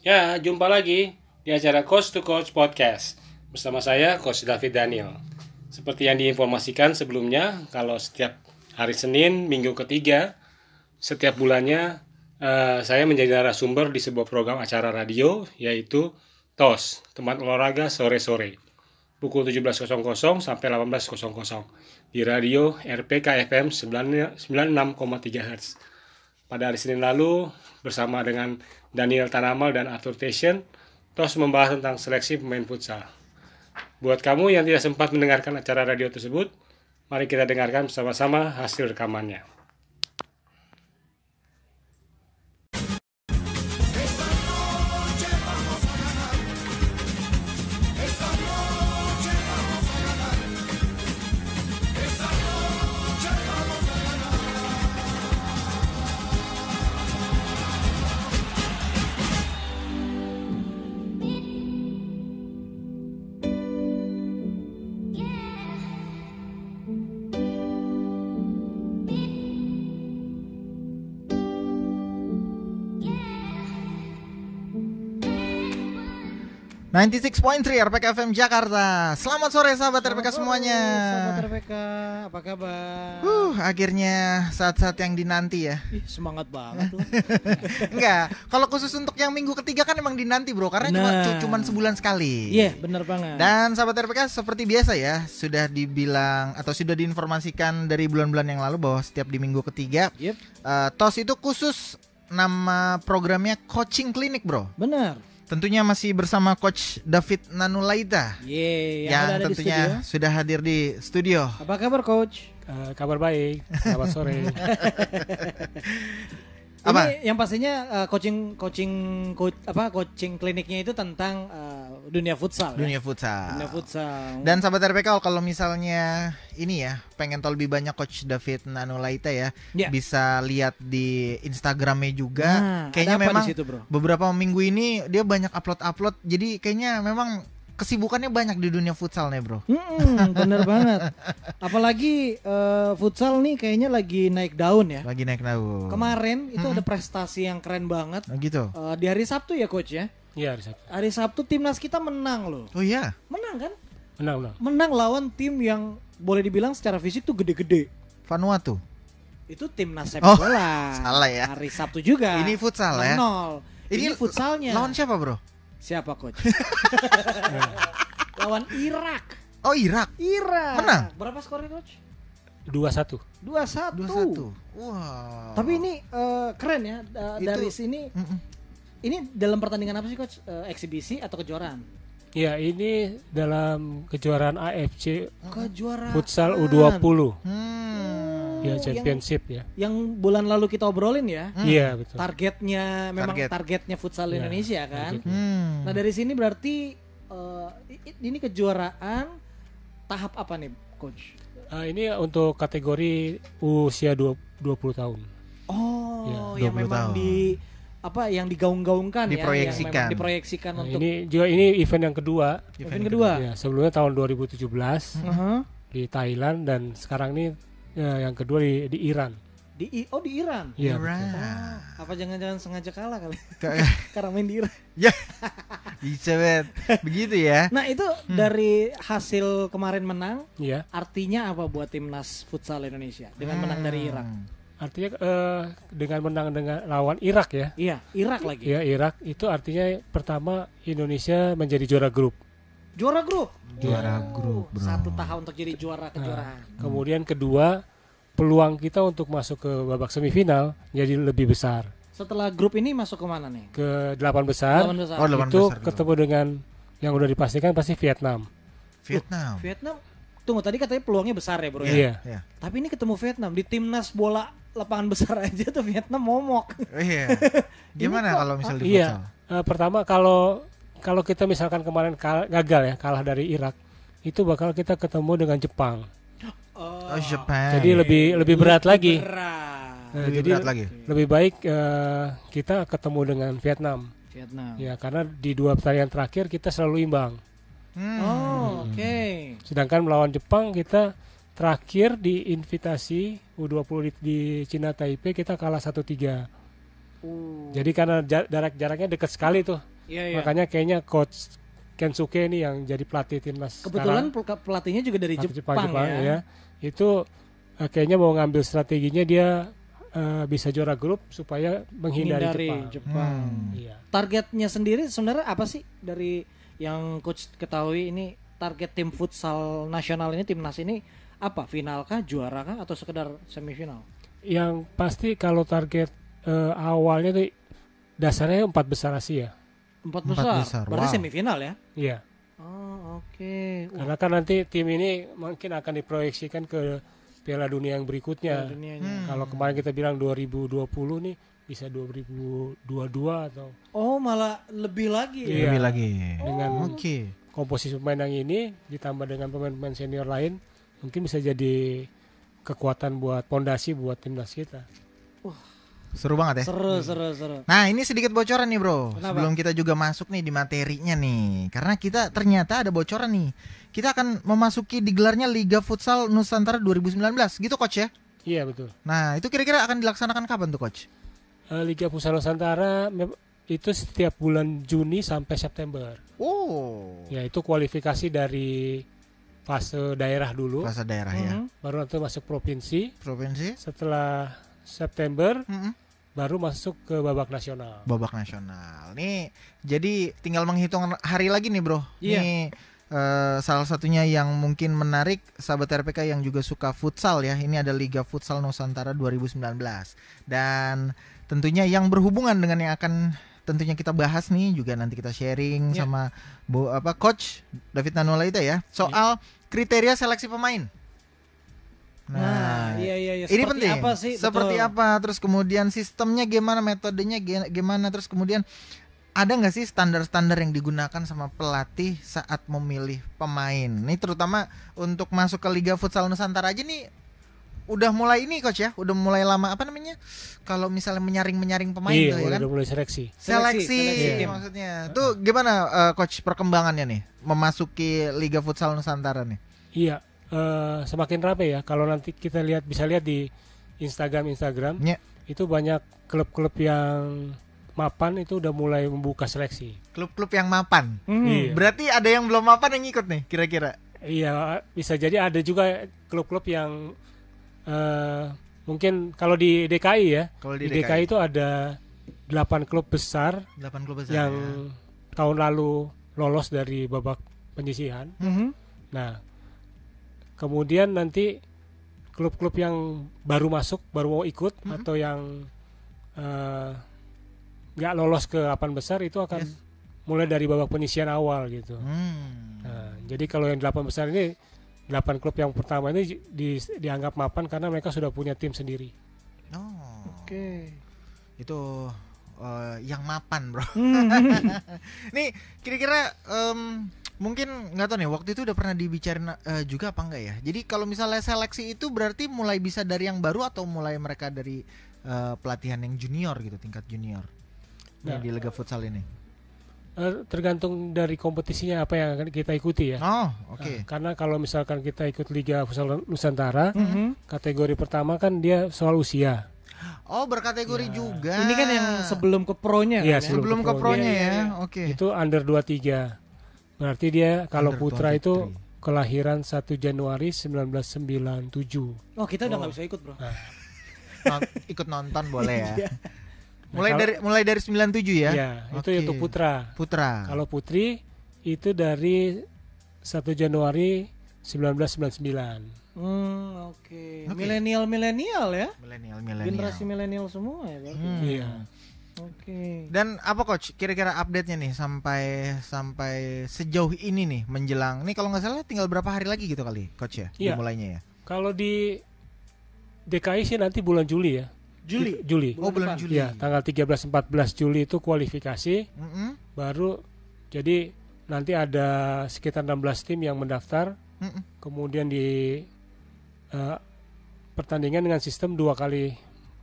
Ya, jumpa lagi di acara Coach to Coach Podcast bersama saya Coach David Daniel. Seperti yang diinformasikan sebelumnya, kalau setiap hari Senin, minggu ketiga, setiap bulannya uh, saya menjadi narasumber di sebuah program acara radio yaitu TOS, teman olahraga sore-sore. Pukul 17.00 sampai 18.00 di radio RPK FM 96,3 Hz. Pada hari Senin lalu, bersama dengan Daniel Tanamal dan Arthur Tation, TOS membahas tentang seleksi pemain futsal. Buat kamu yang tidak sempat mendengarkan acara radio tersebut, mari kita dengarkan bersama-sama hasil rekamannya. 96.3 RPK FM Jakarta. Selamat sore sahabat Selamat RPK sore, semuanya. Sahabat RPK, apa kabar? Uh, akhirnya saat-saat yang dinanti ya. Ih, semangat banget loh. [LAUGHS] Enggak, kalau khusus untuk yang minggu ketiga kan emang dinanti, Bro, karena nah. cuma sebulan sekali. Iya, yeah, benar banget. Dan sahabat RPK seperti biasa ya, sudah dibilang atau sudah diinformasikan dari bulan-bulan yang lalu bahwa setiap di minggu ketiga, yep. uh, TOS itu khusus nama programnya coaching klinik, Bro. Benar Tentunya masih bersama Coach David Nanulaita yeah, yang, yang tentunya sudah hadir di studio. Apa kabar Coach? Uh, kabar baik. Selamat sore. [LAUGHS] apa? Ini yang pastinya uh, coaching coaching coach, apa coaching kliniknya itu tentang uh, dunia futsal. Dunia ya? futsal. Dunia futsal. Dan sahabat RPK kalau misalnya ini ya pengen tahu lebih banyak coach David Nanulaita ya, yeah. bisa lihat di Instagramnya juga. Nah, kayaknya memang situ, bro? beberapa minggu ini dia banyak upload-upload. Jadi kayaknya memang kesibukannya banyak di dunia futsal nih bro. Hmm, bener banget. Apalagi uh, futsal nih kayaknya lagi naik daun ya. Lagi naik daun. Kemarin itu hmm. ada prestasi yang keren banget. Oh, gitu. Uh, di hari Sabtu ya coach ya. Iya hari Sabtu. Hari Sabtu timnas kita menang loh. Oh iya. Menang kan? Menang menang. Menang lawan tim yang boleh dibilang secara fisik tuh gede-gede. Vanuatu. Itu timnas sepak oh, bola. [LAUGHS] Salah ya. Hari Sabtu juga. Ini futsal ya. Nol. Ini, Ini futsalnya. Lawan siapa bro? Siapa coach? [LAUGHS] [LAUGHS] Lawan Irak. Oh Irak. Irak. Menang. Berapa skornya coach? Dua satu. Dua satu. Dua satu. Wow. Tapi ini uh, keren ya uh, Itu, dari sini. Mm -mm. Ini dalam pertandingan apa sih coach? Uh, eksibisi atau kejuaraan? Ya, ini dalam kejuaraan AFC Kejuaraan. Futsal U20. Hmm. Ya, yang- championship ya. Yang bulan lalu kita obrolin ya. Iya, betul. Targetnya memang Target. targetnya futsal Ya, Indonesia kan. Hmm. Nah dari sini berarti eh, i- ini kejuaraan tahap apa nih coach? Ah, ini untuk kategori usia 20, 20 tahun. Oh Ya, yang 20 memang tahun. di apa yang digaung-gaungkan ya, Diproyeksikan. memang diproyeksikan Nah, untuk ini juga ini event yang kedua. event kedua. Ya, sebelumnya tahun 2017 Aha. di Thailand dan sekarang ini ya, yang kedua di, di Iran. Di oh di Iran. Iya. Iran. betul. Apa jangan-jangan sengaja kalah kali? [LAUGHS] Karena main di Iran. ya. Bisa bet. Begitu ya. Nah itu Hmm. dari hasil kemarin menang, Iya. artinya apa buat timnas futsal Indonesia dengan menang dari Irak? Artinya eh, dengan menang dengan lawan Irak ya. Iya, Irak lagi. Ya, Irak itu artinya pertama Indonesia menjadi juara grup. Juara grup. Juara Wow, grup, bro. Satu tahun untuk jadi juara kejuaraan. Kemudian kedua, peluang kita untuk masuk ke babak semifinal jadi lebih besar. Setelah grup ini masuk ke mana nih? Ke delapan besar, Delapan besar. Oh, delapan itu besar ketemu dengan yang udah dipastikan pasti Vietnam. Vietnam. Vietnam. Tunggu tadi katanya peluangnya besar ya bro ya. Iya. Ya. Tapi ini ketemu Vietnam di timnas bola lapangan besar [LAUGHS] aja tuh Vietnam momok. Iya. [LAUGHS] Gimana kalau misal di Iya. futsal? Eh, pertama kalau kalau kita misalkan kemarin kal- gagal ya kalah dari Irak, itu bakal kita ketemu dengan Jepang. Oh, Jepang. Jadi lebih lebih berat lagi. Berat. Nah, lebih jadi berat lagi. lebih baik eh, kita ketemu dengan Vietnam. Vietnam. Ya karena di dua pertandingan terakhir kita selalu imbang. Hmm. Oh, oke. Sedangkan melawan Jepang kita terakhir di invitasi U20 di, di Cina Taipei kita kalah 1-3. Uh. Jadi karena ja- jarak-jaraknya dekat sekali tuh. Iya, iya. Makanya kayaknya coach Kensuke ini yang jadi pelatih timnas Kebetulan sekarang, pel- pelatihnya juga dari pelatih Jepang, ya. Itu eh, kayaknya mau ngambil strateginya dia eh, bisa juara grup supaya menghindari Hindari Jepang. Jepang. Hmm. Iya. Targetnya sendiri sebenarnya apa sih dari yang coach ketahui ini target tim futsal nasional ini timnas ini apa? Final kah, juara kah atau sekedar semifinal? Yang pasti kalau target eh, awalnya tuh dasarnya empat besar Asia. Empat Empat besar. besar, Berarti wow. semifinal ya? Iya. Oh, oke. Wah, Karena kan nanti tim ini mungkin akan diproyeksikan ke Piala Dunia yang berikutnya. dunianya. Hmm. Kalau kemarin kita bilang 2020 nih bisa 2022 atau Oh, malah lebih lagi ya? Iya. Lebih lagi. Dengan- Oke. komposisi pemain yang ini ditambah dengan pemain-pemain senior lain mungkin bisa jadi kekuatan buat pondasi buat timnas kita. Seru banget ya. Seru, seru, seru. Nah ini sedikit bocoran nih bro Kenapa? Sebelum kita juga masuk nih di materinya nih Karena kita ternyata ada bocoran nih Kita akan memasuki digelarnya Liga Futsal Nusantara 2019 Gitu coach ya Iya betul. Nah itu kira-kira akan dilaksanakan kapan tuh coach? Eh, Liga Futsal Nusantara itu setiap bulan Juni sampai September. Oh Ya itu kualifikasi dari fase daerah dulu, Bahasa daerah ya Mhm. baru nanti masuk provinsi. Provinsi Setelah September Mm-mm. baru masuk ke babak nasional. Babak nasional Nih jadi tinggal menghitung hari lagi nih bro Iya. Nih eh, salah satunya yang mungkin menarik Sahabat RPK yang juga suka futsal ya Ini ada Liga Futsal Nusantara 2019 Dan tentunya yang berhubungan dengan yang akan tentunya kita bahas nih juga nanti kita sharing Ya. sama Bu apa coach David Nanulaita ya soal kriteria seleksi pemain. Nah, iya iya iya. Ini penting. apa sih? Seperti Betul. apa? Terus kemudian sistemnya gimana, metodenya gimana? Terus kemudian ada nggak sih standar-standar yang digunakan sama pelatih saat memilih pemain? Ini terutama untuk masuk ke Liga Futsal Nusantara aja nih udah mulai ini coach ya, udah mulai lama apa namanya? Kalau misalnya menyaring-menyaring pemain iya, tuh ya kan? udah mulai seleksi. Seleksi, seleksi tim. maksudnya. Tuh gimana eh, coach perkembangannya nih memasuki Liga Futsal Nusantara nih? Iya, eh, semakin rapi ya. Kalau nanti kita lihat bisa lihat di Instagram Instagram Ya. itu banyak klub-klub yang mapan itu udah mulai membuka seleksi. Klub-klub yang mapan. Hmm. Iya. Berarti ada yang belum mapan yang ikut nih kira-kira. Iya, bisa jadi ada juga klub-klub yang eh, mungkin kalau di DKI ya, Kalau di, DKI. itu ada 8 klub besar 8 klub besar. yang ya. tahun lalu lolos dari babak penyisihan. Mhm. Nah, kemudian nanti klub-klub yang baru masuk, baru mau ikut Mhm. atau yang eh, nggak lolos ke 8 besar itu akan Yes. mulai dari babak penyisian awal gitu. Hmm. Nah, jadi kalau yang delapan besar ini delapan klub yang pertama ini di- dianggap mapan karena mereka sudah punya tim sendiri. Oh. Oke. Itu eh, yang mapan, Bro. Hmm. [LAUGHS] Nih, kira-kira em, mungkin nggak tahu nih waktu itu udah pernah dibicarain eh, juga apa enggak ya. Jadi kalau misalnya seleksi itu berarti mulai bisa dari yang baru atau mulai mereka dari eh, pelatihan yang junior gitu, tingkat junior. Nah, di Liga Futsal ini. Eh, tergantung dari kompetisinya apa yang akan kita ikuti ya. Oh, oke. Nah, karena kalau misalkan kita ikut Liga Futsal Nusantara, Mhm. kategori pertama kan dia soal usia. Oh, berkategori Ya. juga. Ini kan yang sebelum ke pro-nya Iya, kan ya? sebelum sebelum ke ke pro. pro-nya Iya, iya, ya. iya. Oke. Itu under 23. Berarti dia kalau Under putra 23. itu kelahiran 1 Januari 1997. Oh kita udah Oh. nggak bisa ikut bro. Non- ikut nonton boleh ya. [LAUGHS] Iya. Mulai kalau- dari mulai dari 97 ya. Ya, itu Oke. untuk putra. Putra. Kalau putri itu dari 1 Januari 1999. Hmm oke. Oke. Milenial milenial ya. milenial milenial. Generasi milenial semua ya berarti. Hmm. Iya. Oke. Dan apa coach? Kira-kira update-nya nih sampai sampai sejauh ini nih menjelang. Nih kalau nggak salah tinggal berapa hari lagi gitu kali, coach ya? Iya. Dimulainya ya. Kalau di DKI sih nanti bulan Juli ya. Juli. Juli. Oh, bulan. Juli. Ya, tanggal 13 14 Juli itu kualifikasi Mm-mm, baru jadi nanti ada sekitar 16 tim yang mendaftar mm-mm. kemudian di eh, pertandingan dengan sistem dua kali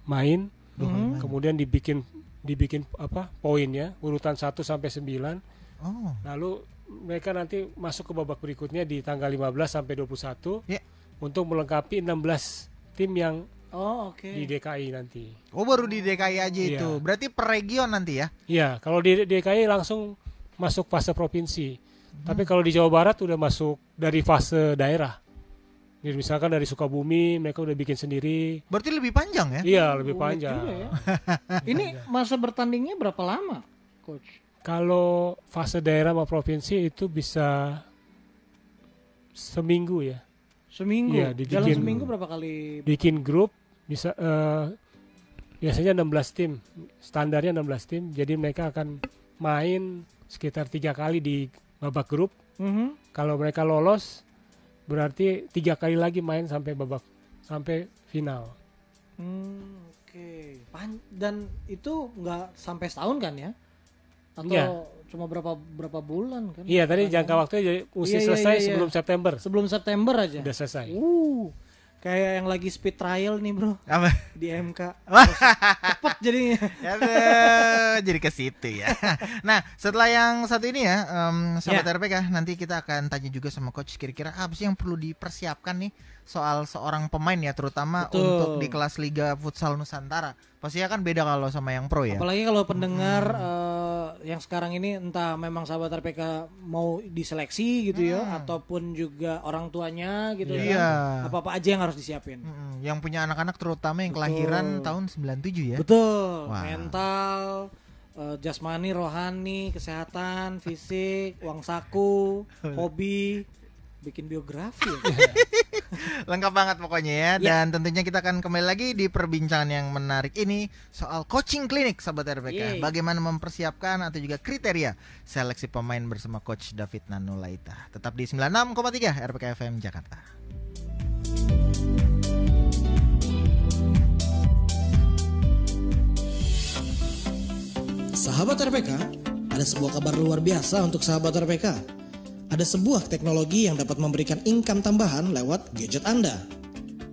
main Mhm. main. kemudian dibikin dibikin apa poinnya urutan 1 sampai 9 Oh, lalu mereka nanti masuk ke babak berikutnya di tanggal 15 sampai 21 Ya. untuk melengkapi 16 tim yang Oh oke. di DKI nanti. oh baru di DKI aja Iya. itu. Berarti per region nanti ya? Iya, kalau di DKI langsung masuk fase provinsi. Tapi kalau di Jawa Barat udah masuk dari fase daerah. Jadi misalkan dari Sukabumi mereka udah bikin sendiri. Berarti lebih panjang ya? Iya, lebih Unik panjang. ya. [LAUGHS] Ini masa bertandingnya berapa lama, coach? Kalau fase daerah sama provinsi itu bisa seminggu ya. Seminggu. Iya, Jalan dibikin- seminggu berapa kali? Bikin grup bisa eh, biasanya 16 tim. Standarnya 16 tim. Jadi mereka akan main sekitar tiga kali di babak grup. Mhm. Kalau mereka lolos berarti tiga kali lagi main sampai babak sampai final. Hmm, oke. Pan- Dan itu nggak sampai setahun kan ya? Atau Iya. cuma berapa berapa bulan kan? Iya tadi jangka waktunya jadi mesti Iya, iya, selesai iya, iya. sebelum September. sebelum September aja. Udah selesai. Uh, kayak yang lagi speed trial nih bro Apa? di MK. Cepet jadinya. [LAUGHS] Aduh, jadi ke situ ya. Nah, setelah yang satu ini ya, em, sahabat RPK, nanti kita akan tanya juga sama coach kira-kira apa sih yang perlu dipersiapkan nih soal seorang pemain ya, terutama Betul. untuk di kelas Liga Futsal Nusantara. Pastinya kan beda kalau sama yang pro ya. Apalagi kalau pendengar eh, yang sekarang ini entah memang sahabat RPK mau diseleksi gitu ya Hmm. ataupun juga orang tuanya gitu Iya. kan. Apa-apa aja yang harus disiapin. Mm-mm, yang punya anak-anak terutama yang Betul. kelahiran tahun 97 ya. Betul. Wah. Mental, eh, jasmani, rohani, kesehatan, fisik, uang saku, [LAUGHS] hobi, bikin biografi. ya. [LAUGHS] Lengkap banget pokoknya ya. Dan tentunya kita akan kembali lagi di perbincangan yang menarik ini soal coaching klinik sahabat RPK. Yeay. Bagaimana mempersiapkan atau juga kriteria seleksi pemain bersama coach David Nanulaita. Tetap di 96,3 RPK FM Jakarta. Sahabat RPK, ada sebuah kabar luar biasa untuk sahabat RPK. Ada sebuah teknologi yang dapat memberikan income tambahan lewat gadget Anda.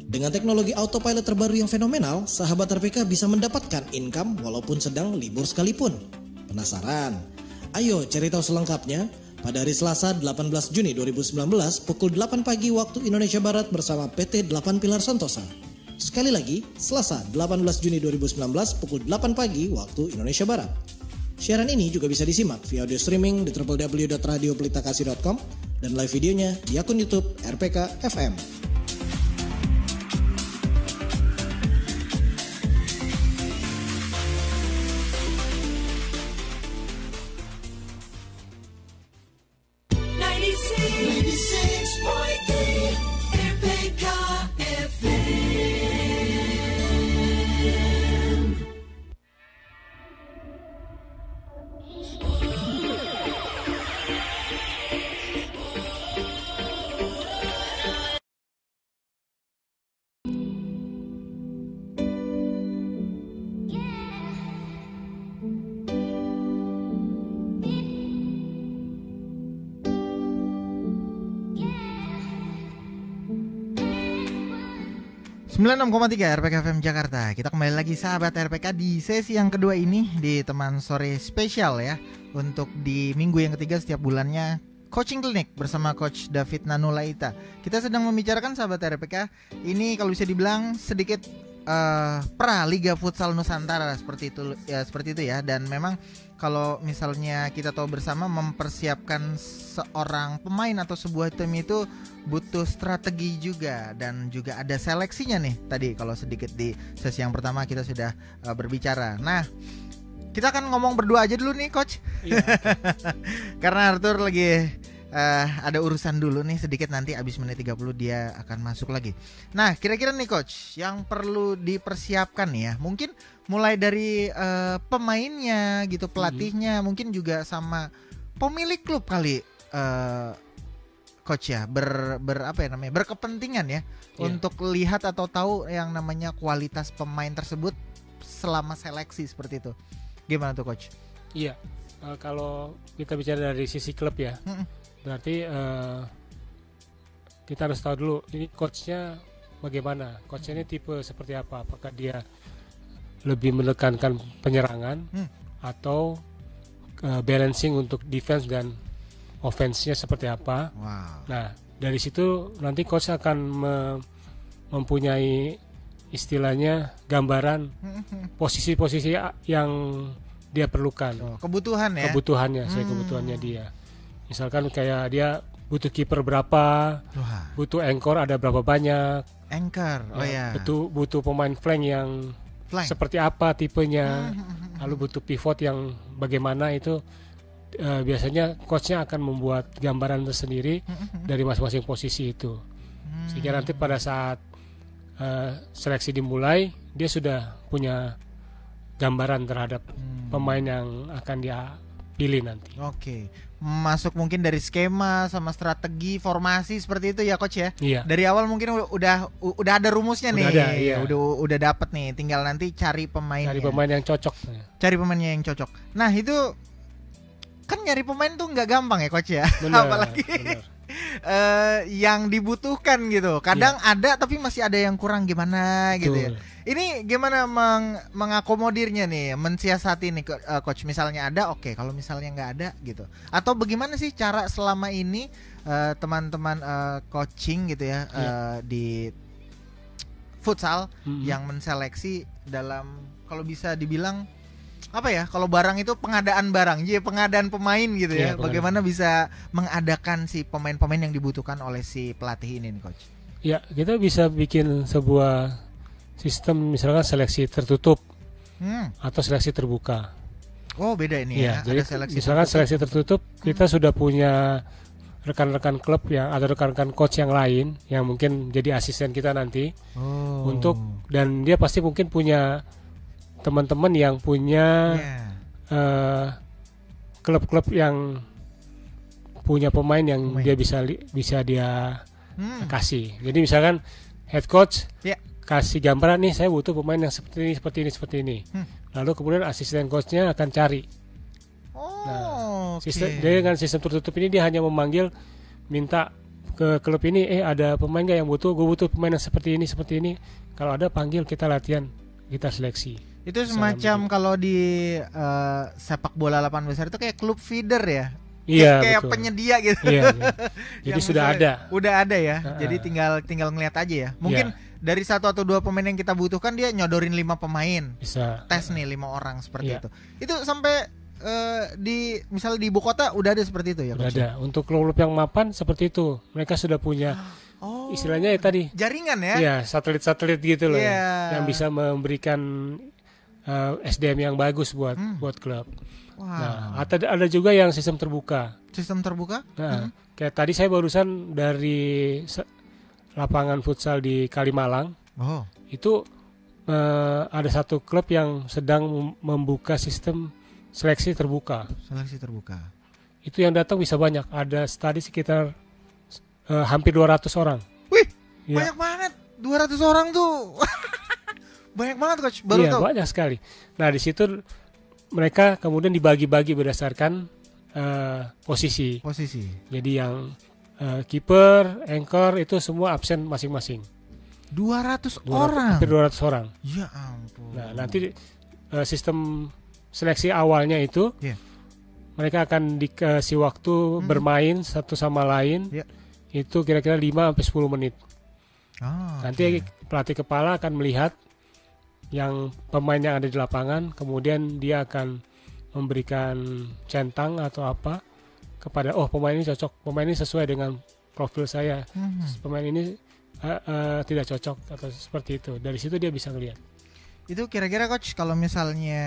Dengan teknologi autopilot terbaru yang fenomenal, sahabat RPK bisa mendapatkan income walaupun sedang libur sekalipun. Penasaran? Ayo cari tahu selengkapnya pada hari Selasa 18 Juni 2019 pukul 8 pagi waktu Indonesia Barat bersama PT 8 Pilar Santosa. Sekali lagi, Selasa 18 Juni 2019 pukul 8 pagi waktu Indonesia Barat. Siaran ini juga bisa disimak via audio streaming di www.radiopelitakasih.com dan live videonya di akun YouTube RPK FM. 96,3 RPK FM Jakarta. Kita kembali lagi sahabat RPK di sesi yang kedua ini Di teman sore spesial ya Untuk di minggu yang ketiga setiap bulannya Coaching Clinic bersama Coach David Nanulaita. Kita sedang membicarakan sahabat RPK Ini kalau bisa dibilang sedikit eh, pra Liga Futsal Nusantara seperti itu ya seperti itu ya. Dan memang kalau misalnya kita tahu bersama mempersiapkan seorang pemain atau sebuah tim itu butuh strategi juga dan juga ada seleksinya nih tadi kalau sedikit di sesi yang pertama kita sudah uh, berbicara. Nah, kita akan ngomong berdua aja dulu nih coach Iya. [LAUGHS] karena Arthur lagi eh, ada urusan dulu nih sedikit nanti abis menit 30 dia akan masuk lagi. Nah, kira-kira nih coach yang perlu dipersiapkan nih ya. Mungkin mulai dari eh, pemainnya gitu, pelatihnya, mungkin juga sama pemilik klub kali eh, coach ya ber, ber apa ya namanya berkepentingan ya Iya. untuk lihat atau tahu yang namanya kualitas pemain tersebut selama seleksi seperti itu. Gimana tuh coach? Iya. Eh, kalau kita bicara dari sisi klub ya, Mm-mm. berarti eh, kita harus tahu dulu ini coachnya bagaimana. Coachnya ini tipe seperti apa? Apakah dia lebih menekankan penyerangan Hmm. atau eh, balancing untuk defense dan offense-nya seperti apa? Wow. Nah, dari situ nanti coach akan me- mempunyai istilahnya gambaran posisi-posisi a- yang dia perlukan, Oh, kebutuhan ya. kebutuhannya, saya Hmm. kebutuhannya dia. Misalkan kayak dia butuh kiper berapa, Wah, butuh anchor ada berapa banyak, anchor. Oh ya. butuh butuh pemain flank yang Seperti apa tipenya, Hmm. lalu butuh pivot yang bagaimana itu eh, biasanya coachnya akan membuat gambaran tersendiri dari masing-masing posisi itu. Hmm. sehingga nanti pada saat eh, seleksi dimulai dia sudah punya gambaran terhadap Hmm. pemain yang akan dia pilih nanti. Oke. Masuk mungkin dari skema sama strategi formasi seperti itu ya coach ya. Iya. Dari awal mungkin udah udah ada rumusnya Udah nih. ada, iya. Udah udah dapet nih, tinggal nanti cari pemainnya. Cari pemain yang cocok. Cari pemainnya yang cocok. Nah, itu kan nyari pemain tuh nggak gampang ya coach ya. Benar, [LAUGHS] Apalagi benar. Eh, yang dibutuhkan gitu. Kadang ada tapi masih ada yang kurang gimana gitu ya. Betul. Ini gimana meng mengakomodirnya nih, mensiasati nih eh, coach misalnya ada, oke. Kalau misalnya nggak ada gitu, atau bagaimana sih cara selama ini eh, teman-teman eh, coaching gitu ya Iya. eh, di futsal Mm-mm. yang menseleksi dalam kalau bisa dibilang apa ya? Kalau barang itu pengadaan barang, jadi pengadaan pemain gitu ya. Iya, pengadaan Bagaimana bisa mengadakan si pemain-pemain yang dibutuhkan oleh si pelatih ini nih coach? Ya, kita bisa bikin sebuah sistem misalkan seleksi tertutup Hmm. atau seleksi terbuka. Oh beda ini Iya, ya. jadi Ada seleksi misalkan tertutup. seleksi tertutup kita sudah punya rekan-rekan klub yang atau rekan-rekan coach yang lain yang mungkin jadi asisten kita nanti Oh. untuk dan dia pasti mungkin punya teman-teman yang punya Iya. eh, klub-klub yang punya pemain yang Pemain. dia bisa bisa dia Hmm. kasih. Jadi misalkan head coach Ya. kasih gambaran nih saya butuh pemain yang seperti ini seperti ini seperti ini. Hmm. Lalu kemudian asisten coachnya akan cari. Oh. Nah. Sistem dengan sistem tertutup ini dia hanya memanggil minta ke klub ini eh ada pemain nggak yang butuh gue butuh pemain yang seperti ini seperti ini kalau ada panggil kita latihan kita seleksi Itu semacam kalau di eh, sepak bola lapangan besar itu kayak klub feeder ya. iya kayak betul penyedia gitu. iya, iya. [LAUGHS] jadi Yang sudah ada Udah ada ya. Ha-ha. Jadi tinggal tinggal ngeliat aja ya. Mungkin Iya. dari satu atau dua pemain yang kita butuhkan dia nyodorin lima pemain. bisa Tes nih lima orang seperti Iya. itu. Itu sampai eh, di misalnya di ibu kota udah ada seperti itu ya. Coach? ada untuk klub-klub yang mapan seperti itu mereka sudah punya [GASPS] Oh. istilahnya ya tadi jaringan ya. ya satelit-satelit gitu loh Iya. yang bisa memberikan eh, SDM yang bagus buat Hmm. buat klub Wah. nah ada- ada juga yang sistem terbuka Sistem terbuka? Nah, Hmm. kayak tadi saya barusan dari lapangan futsal di Kalimalang Oh. itu eh, ada satu klub yang sedang mem- membuka sistem seleksi terbuka. Seleksi terbuka. Itu yang datang bisa banyak. Ada tadi sekitar eh, hampir 200 orang. Wih, Iya. banyak banget. 200 orang tuh. [LAUGHS] banyak banget coach. Baru Iya, tahu. banyak sekali. Nah, di situ mereka kemudian dibagi-bagi berdasarkan eh, posisi. Posisi. Jadi yang eh, kiper, anchor itu semua absen masing-masing. 200 200 orang. hampir 200 orang. Ya ampun. Nah, nanti eh, sistem seleksi awalnya itu Iya. mereka akan dikasih waktu Hmm. bermain satu sama lain. Iya. Itu kira-kira 5 sampai 10 menit. Ah, Nanti oke. pelatih kepala akan melihat yang pemain yang ada di lapangan, kemudian dia akan memberikan centang atau apa kepada oh pemain ini cocok, pemain ini sesuai dengan profil saya, Hmm. pemain ini eh, eh, tidak cocok atau seperti itu. Dari situ dia bisa ngelihat. Itu kira-kira coach kalau misalnya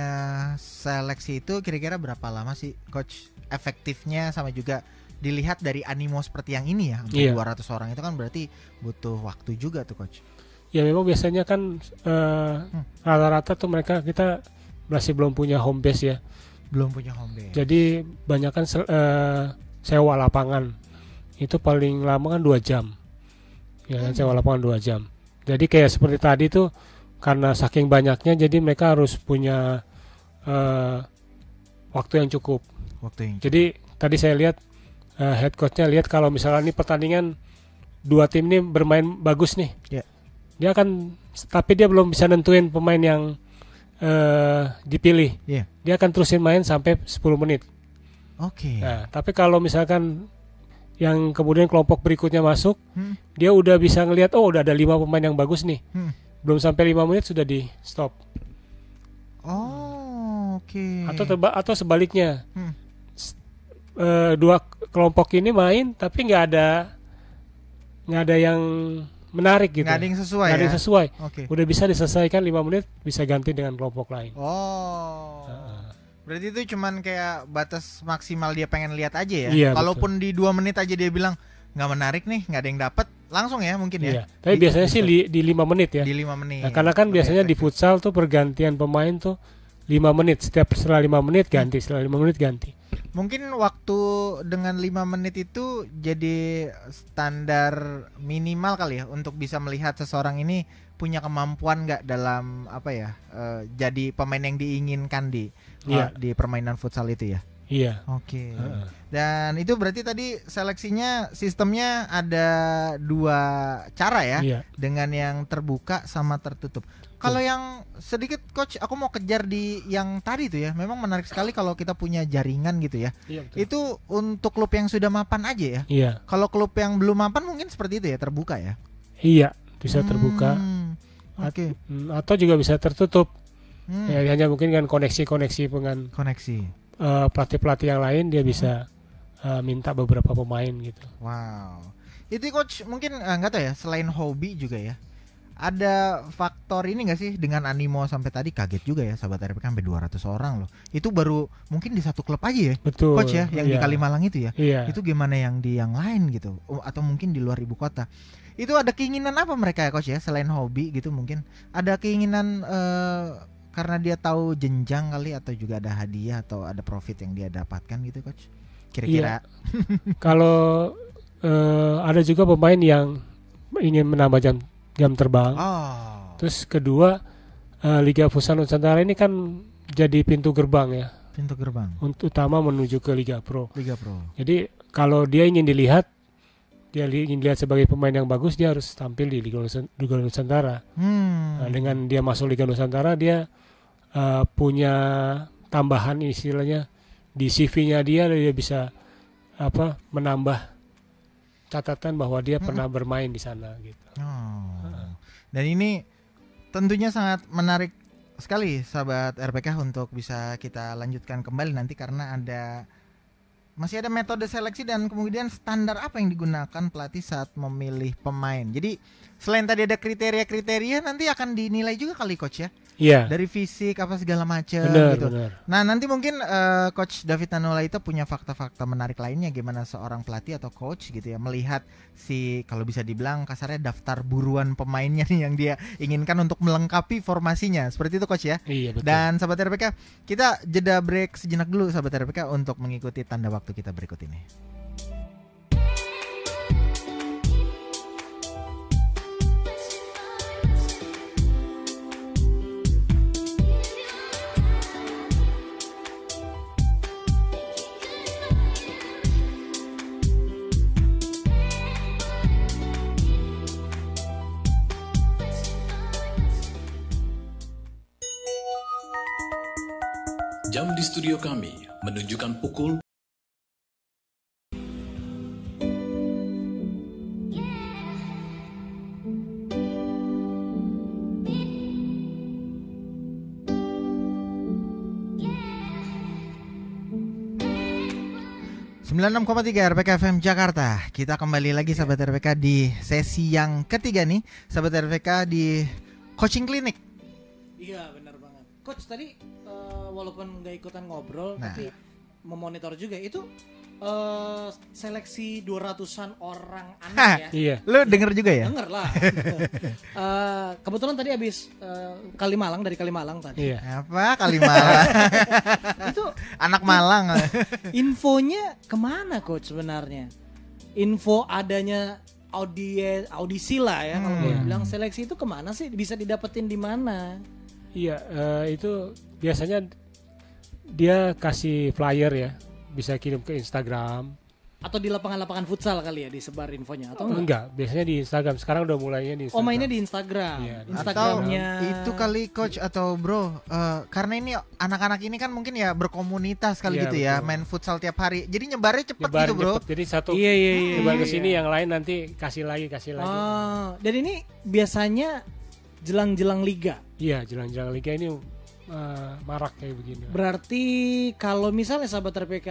seleksi itu kira-kira berapa lama sih coach efektifnya sama juga dilihat dari animo seperti yang ini ya Iya. 200 orang itu kan berarti butuh waktu juga tuh coach. Ya memang biasanya kan eh, rata-rata tuh mereka kita masih belum punya home base ya. Belum punya home base. Jadi banyak kan sewa lapangan itu paling lama kan dua jam. Ya kan sewa lapangan dua jam. Jadi kayak seperti tadi tuh karena saking banyaknya jadi mereka harus punya eh, waktu yang cukup. Waktu yang Jadi tadi saya lihat eh, head coachnya lihat kalau misalnya ini pertandingan dua tim ini bermain bagus nih. Ya. Dia akan tapi dia belum bisa nentuin pemain yang eh, dipilih. Iya. Dia akan terusin main sampai 10 menit. Oke. Nah, tapi kalau misalkan yang kemudian kelompok berikutnya masuk, Hmm. dia udah bisa ngelihat oh udah ada lima pemain yang bagus nih. Hmm. Belum sampai lima menit sudah di stop. Oh, oke. Atau terba- atau sebaliknya. Hmm. Eh, dua kelompok ini main tapi nggak ada nggak ada yang menarik gitu. Nggak ada yang sesuai Nggak ada ya. yang sesuai. Oke. Udah bisa diselesaikan lima menit, bisa ganti dengan kelompok lain. Oh. Heeh. Berarti itu cuman kayak batas maksimal dia pengen lihat aja ya. Iya, Kalaupun di dua menit aja dia bilang nggak menarik nih, nggak ada yang dapat, langsung ya mungkin ya. Iya. Tapi Di- biasanya sih di- di, di lima menit ya. di lima menit. Nah, karena kan Lebih biasanya di efektif. futsal tuh pergantian pemain tuh 5 menit. Setiap setelah 5 menit ganti, setelah 5 menit ganti. Mungkin waktu dengan lima menit itu jadi standar minimal kali ya untuk bisa melihat seseorang ini punya kemampuan nggak dalam apa ya eh, jadi pemain yang diinginkan di eh, di permainan futsal itu ya. Iya. Oke. Heeh. Dan itu berarti tadi seleksinya sistemnya ada dua cara ya, Iya. dengan yang terbuka sama tertutup. Kalau yang sedikit coach, aku mau kejar di yang tadi tuh ya. Memang menarik sekali kalau kita punya jaringan gitu ya. Iya betul. Itu untuk klub yang sudah mapan aja ya. Iya. Kalau klub yang belum mapan mungkin seperti itu ya, terbuka ya. Iya, bisa terbuka. Hmm, Oke. Hmm, atau juga bisa tertutup. Hmm, Ya, hanya mungkin dengan koneksi-koneksi dengan Koneksi. Eh, pelatih-pelatih yang lain dia bisa eh, minta beberapa pemain gitu. Wow. Itu coach mungkin eh, nggak tahu ya, selain hobi juga ya. Ada faktor ini gak sih dengan animo sampai tadi kaget juga ya sahabat RPK sampai 200 orang loh. Itu baru mungkin di satu klub aja ya. Betul. Coach ya yang di iya. Kalimalang itu ya. Iya. Itu gimana yang di yang lain gitu Oh, atau mungkin di luar ibu kota. Itu ada keinginan apa mereka ya coach ya selain hobi gitu mungkin. Ada keinginan eh, karena dia tahu jenjang kali atau juga ada hadiah atau ada profit yang dia dapatkan gitu coach. Kira-kira Kalau eh, ada juga pemain yang ingin menambah jam jam terbang. Oh. Terus kedua eh, Liga Futsal Nusantara ini kan jadi pintu gerbang ya Pintu gerbang untuk utama menuju ke Liga Pro. Liga Pro. Jadi kalau dia ingin dilihat dia li- ingin dilihat sebagai pemain yang bagus dia harus tampil di Liga Nusantara. Hmm. Nah, dengan dia masuk Liga Nusantara dia eh, punya tambahan istilahnya di CV-nya dia dia bisa apa menambah catatan bahwa dia Mm-mm. pernah bermain di sana gitu. Oh. Dan ini tentunya sangat menarik sekali sahabat RPK untuk bisa kita lanjutkan kembali nanti karena ada masih ada metode seleksi dan kemudian standar apa yang digunakan pelatih saat memilih pemain. Jadi selain tadi ada kriteria-kriteria nanti akan dinilai juga kali coach ya Iya. dari fisik apa segala macam gitu. benar. Nah nanti mungkin eh, coach David Nanulaita punya fakta-fakta menarik lainnya gimana seorang pelatih atau coach gitu ya melihat si kalau bisa dibilang kasarnya daftar buruan pemainnya nih yang dia inginkan untuk melengkapi formasinya seperti itu coach ya. Iya betul. Dan sahabat RPK kita jeda break sejenak dulu sahabat RPK untuk mengikuti tanda waktu kita berikut ini. Studio kami menunjukkan pukul Sembilan enam koma tiga RPK FM Jakarta. Kita kembali lagi sahabat RPK di sesi yang ketiga nih, sahabat RPK di coaching klinik. Iya benar. Coach tadi eh, walaupun nggak ikutan ngobrol Nah. tapi memonitor juga itu eh, seleksi 200-an orang anak Hah. ya. Iya. Lu denger juga ya? Denger lah. [LAUGHS] Eh, kebetulan tadi habis eh, Kalimalang dari Kalimalang tadi. Iya. Apa Kalimalang? [LAUGHS] Itu Anak Malang. infonya ke mana coach sebenarnya? Info adanya audie audisi lah ya kalau Hmm. boleh bilang seleksi itu ke mana sih bisa didapetin di mana? Iya, eh, itu biasanya dia kasih flyer ya, bisa kirim ke Instagram. Atau di lapangan-lapangan futsal kali ya disebar infonya atau Oh, enggak? enggak, biasanya di Instagram. Sekarang udah mulainya di Instagram. Oh mainnya di Instagram. Iya, di Atau Instagramnya itu kali coach atau bro, eh, karena ini anak-anak ini kan mungkin ya berkomunitas kali Iya, gitu ya, betul. main futsal tiap hari. Jadi nyebarnya cepet Nyebar gitu bro. cepet. Jadi satu Iya iya iya. nyebar iya, ke sini, iya. yang lain nanti kasih lagi, kasih lagi. Oh, dan ini biasanya jelang-jelang liga. Iya, jalan-jalan liga ini eh, marak kayak begini. Berarti kalau misalnya sahabat RPK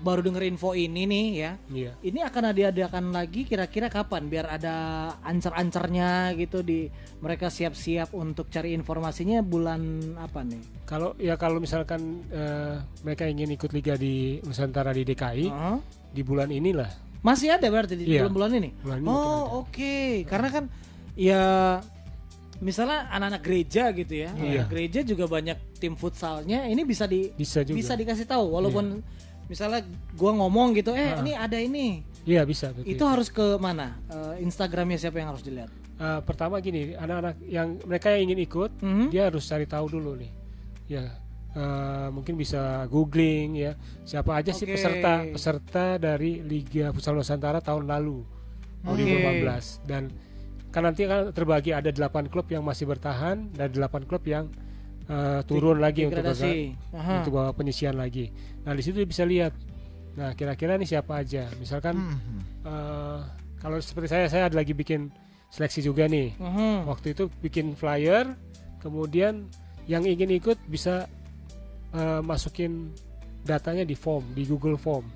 baru denger info ini nih ya, Iya. ini akan diadakan lagi kira-kira kapan biar ada ancer-ancernya gitu di mereka siap-siap untuk cari informasinya bulan apa nih? Kalau ya kalau misalkan eh, mereka ingin ikut liga di Nusantara di DKI Oh, di bulan inilah. Masih ada berarti di Iya. bulan-bulan ini? Bulan ini. Oh, oke. Karena kan ya misalnya anak-anak gereja gitu ya. Iya. Anak Gereja juga banyak tim futsalnya ini bisa di Bisa juga. bisa dikasih tahu walaupun misalnya gua ngomong gitu, eh Ah. ini ada ini. Iya, bisa. betul. Itu harus ke mana? Eh, Instagramnya siapa yang harus dilihat? Eh, pertama gini, anak-anak yang mereka yang ingin ikut, Mhm. dia harus cari tahu dulu nih. Ya, eh, mungkin bisa googling ya, siapa aja sih Oke. peserta peserta dari Liga Futsal Nusantara tahun lalu, 2015 dan kan nanti kan terbagi ada 8 klub yang masih bertahan dan 8 klub yang eh, turun lagi untuk Degradasi. Aha. untuk bawa penyisian lagi. Nah di situ bisa lihat. Nah kira-kira nih siapa aja. Misalkan Hmm. eh, kalau seperti saya, saya ada lagi bikin seleksi juga nih. Mhm. Waktu itu bikin flyer, kemudian yang ingin ikut bisa eh, masukin datanya di form, di Google Form.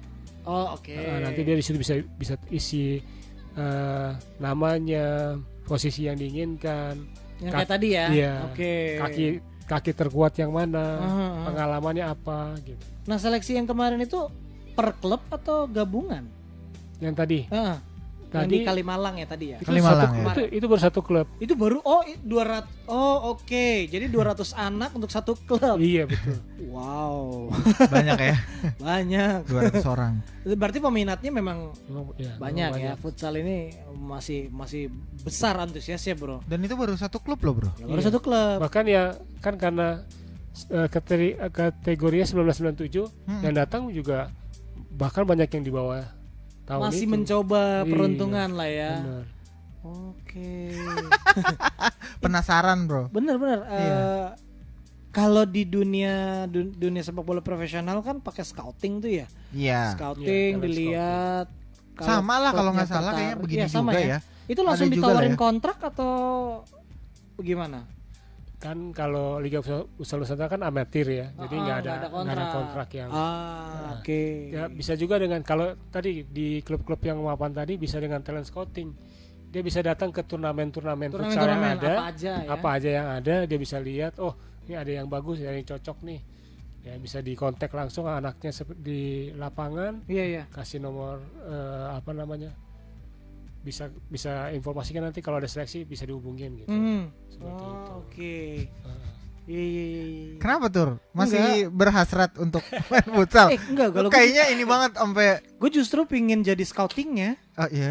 Oh, oke. Eh, nanti dia di situ bisa bisa isi eh, namanya, posisi yang diinginkan, yang kayak tadi ya. iya, Oke. kaki kaki terkuat yang mana, Aha, aha. pengalamannya apa gitu. Nah, seleksi yang kemarin itu per klub atau gabungan? Yang tadi, Heeh. Yang tadi di Kalimalang ya tadi ya. itu Kalimalang satu- ya? itu, itu baru satu klub. Itu baru oh i- 200 Oh, oke. Jadi 200 anak untuk satu klub. Iya betul. Wow. Banyak ya, [LAUGHS] Banyak. 200 orang. Berarti peminatnya memang Memang- ya, banyak, ya. Futsal ini masih masih besar antusiasnya, Bro. Dan itu baru satu klub loh bro. Ya, baru Iya. satu klub. Bahkan ya kan karena kateri- eh, kategorinya 1997 Hmm. yang datang juga bahkan banyak yang di bawah tahun Masih itu. mencoba Iya, peruntungan lah ya. Bener. Oke. [LAUGHS] Penasaran bro. Bener-bener. Iya. eh, kalau di dunia dun- dunia sepak bola profesional kan pakai scouting tuh ya. Iya. Scouting Iya, dilihat. Sama lah kalau nggak salah kayaknya begini Iya, sama juga ya. Itu langsung Ada ditawarin ya. kontrak atau gimana? Kan kalau Liga Futsal Nusantara kan amatir ya, jadi Ah, nggak ada nggak nggak ada kontrak yang Ah, Nah, oke. ya bisa juga dengan kalau tadi di klub-klub yang mapan tadi bisa dengan talent scouting. Dia bisa datang ke turnamen-turnamen futsal yang ada, apa aja ya. apa aja yang ada dia bisa lihat oh ini ada yang bagus ada yang cocok nih ya bisa dikontak langsung anaknya di lapangan Iya, iya. kasih nomor eh, apa namanya bisa bisa informasikan nanti kalau ada seleksi bisa dihubungin gitu Hmm. Seperti itu. Oh, oke. Heeh. Iya, iya, iya, iya. Kenapa tur? Masih berhasrat untuk [LAUGHS] main futsal? Eh, enggak, kalau kayaknya ini banget sampai gue justru pingin jadi scoutingnya. oh, iya.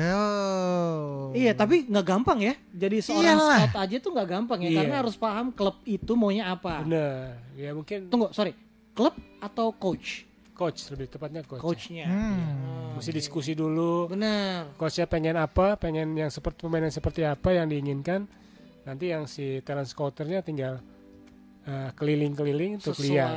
Iya, tapi nggak gampang ya. Jadi seorang Iyalah. scout aja tuh nggak gampang ya, Iya. karena harus paham klub itu maunya apa. bener ya mungkin Tunggu, sorry. Klub atau coach? Coach lebih tepatnya coach Coachnya. Hmm. mesti diskusi dulu Bener. coachnya pengen apa pengen yang seperti pemain yang seperti apa yang diinginkan nanti yang si talent scouternya tinggal eh, keliling-keliling untuk lihat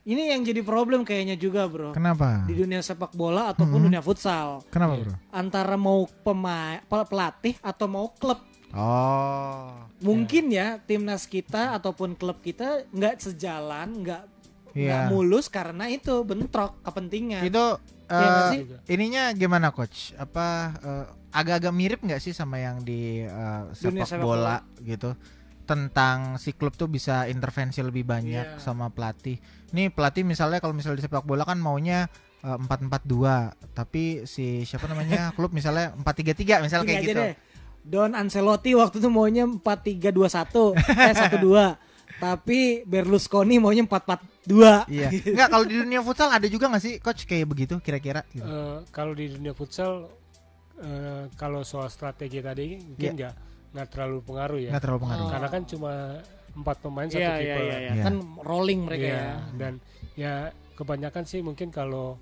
ini yang jadi problem kayaknya juga bro. Kenapa? Di dunia sepak bola ataupun Hmm. dunia futsal. Kenapa, Bro? Antara mau pemain pelatih atau mau klub. Oh. Mungkin ya timnas kita ataupun klub kita nggak sejalan, nggak nggak Iya. mulus karena itu bentrok kepentingan. Itu nggak eh, sih? ininya gimana coach? Apa eh, agak-agak mirip nggak sih sama yang di Dunia sepak sepak bola gitu? Tentang si klub tuh bisa intervensi lebih banyak Iya. sama pelatih. Nih pelatih misalnya kalau misalnya di sepak bola kan maunya empat empat dua, tapi si siapa namanya [LAUGHS] klub misalnya empat tiga tiga misalnya kayak gitu. deh. Don Ancelotti waktu itu maunya 4-3-2-1 eh 1-2. [LAUGHS] Tapi Berlusconi maunya 4-4-2. Iya. Enggak kalau di dunia futsal ada juga nggak sih coach kayak begitu kira-kira? Gitu. Eh, kalau di dunia futsal eh, kalau soal strategi tadi mungkin Iya. nggak nggak terlalu pengaruh ya Nggak terlalu pengaruh. Oh. karena kan cuma empat pemain satu Iya tipe iya iya. Iya. Kan rolling mereka Iya, ya. dan ya kebanyakan sih mungkin kalau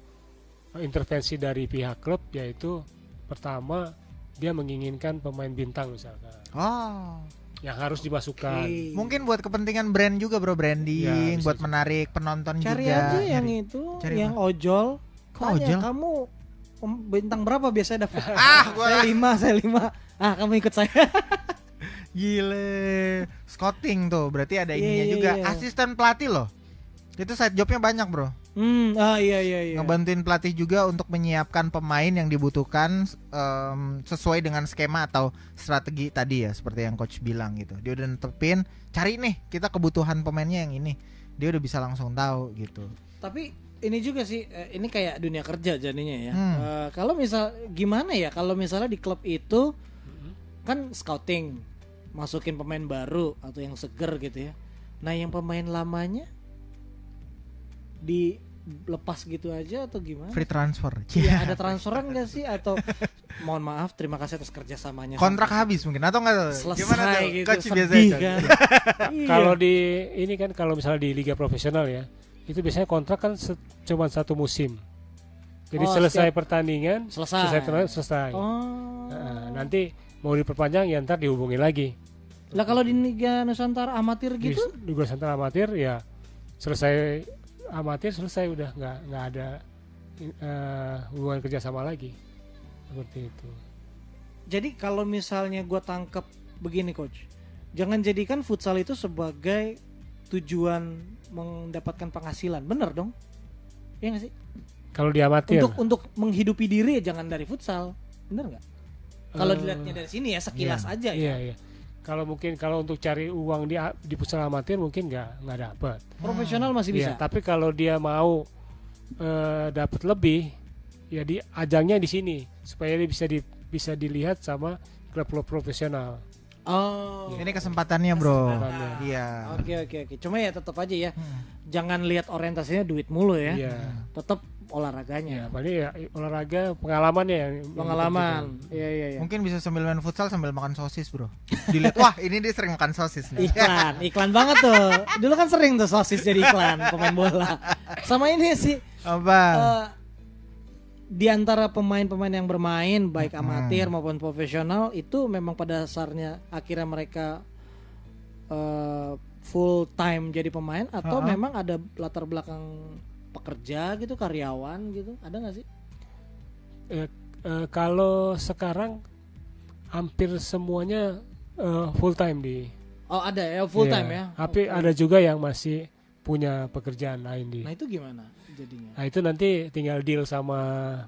intervensi dari pihak klub yaitu pertama dia menginginkan pemain bintang misalkan Oh. Yang harus dimasukkan Oke. Mungkin buat kepentingan brand juga bro branding, Ya, bisa buat juga. menarik penonton Cari juga. aja yang Nyari. itu, Cari yang ojol. Kok Tanya, ojol? kamu pem- bintang berapa biasanya dapat? [LAUGHS] Ah, gua saya lima, saya lima. Ah, kamu ikut saya. Gile. Scouting tuh, berarti ada Iya, ininya iya, juga. iya. Asisten pelatih loh. Itu side jobnya banyak bro. hmm, ah iya iya iya. Ngebantuin pelatih juga untuk menyiapkan pemain yang dibutuhkan em, sesuai dengan skema atau strategi tadi ya, seperti yang coach bilang gitu. Dia udah netepin, cari nih kita kebutuhan pemainnya yang ini. Dia udah bisa langsung tahu gitu. Tapi ini juga sih, eh, ini kayak dunia kerja jadinya ya. Hmm. Eh, kalau misal gimana ya? Kalau misalnya di klub itu kan scouting, masukin pemain baru atau yang seger gitu ya. Nah, yang pemain lamanya dilepas gitu aja atau gimana? Free transfer. Iya, ada transferan gak sih atau mohon maaf terima kasih atas kerjasamanya. Kontrak habis mungkin atau enggak selesai Gimana tuh? gitu. Coach biasanya. Kan. [LAUGHS] Iya. kalau di ini kan kalau misalnya di liga profesional ya itu biasanya kontrak kan se- cuma satu musim jadi Oh, selesai setiap- pertandingan selesai. selesai selesai Oh. Nah, nanti mau diperpanjang ya ntar dihubungi lagi Lah kalau di Liga Nusantara amatir di, gitu? di Gua Santana amatir ya selesai amatir selesai udah nggak nggak ada eh, hubungan kerjasama lagi seperti itu Jadi kalau misalnya gua tangkep begini coach, jangan jadikan futsal itu sebagai tujuan mendapatkan penghasilan, bener dong? Iya nggak sih? kalau di amatir Untuk untuk menghidupi diri jangan dari futsal, bener nggak? Kalau Eh, dilihatnya dari sini ya sekilas aja iya ya. iya kalau mungkin kalau untuk cari uang di di futsal amatir mungkin nggak nggak dapat Profesional masih bisa. Iya, tapi kalau dia mau eh, dapat lebih, ya di ajangnya di sini supaya dia bisa di, bisa dilihat sama klub-klub profesional. Oh. Ini kesempatannya bro. Kesempatannya. Iya. Oke oke oke. Cuma ya tetap aja ya. Hmm. Jangan lihat orientasinya duit mulu ya. Iya. Tetap Ya, olahraganya. paling ya olahraga pengalamannya yang yang Pengalaman. diperlukan. Iya iya iya. Mungkin bisa sambil main futsal sambil makan sosis bro. Dilihat [LAUGHS] wah ini dia sering makan sosis nih. Iklan, [LAUGHS] iklan banget tuh. Dulu kan sering tuh sosis jadi iklan pemain bola. Sama ini sih Apa? eh, di antara pemain-pemain yang bermain baik Hmm. amatir maupun profesional itu memang pada dasarnya akhirnya mereka eh, full time jadi pemain atau Ha-ha. memang ada latar belakang pekerja gitu karyawan gitu ada nggak sih? Eh, eh, kalau sekarang hampir semuanya eh, full time di. Oh ada ya full Iya. time ya. Tapi Oke. ada juga yang masih punya pekerjaan lain di. Nah itu gimana jadinya? Nah itu nanti tinggal deal sama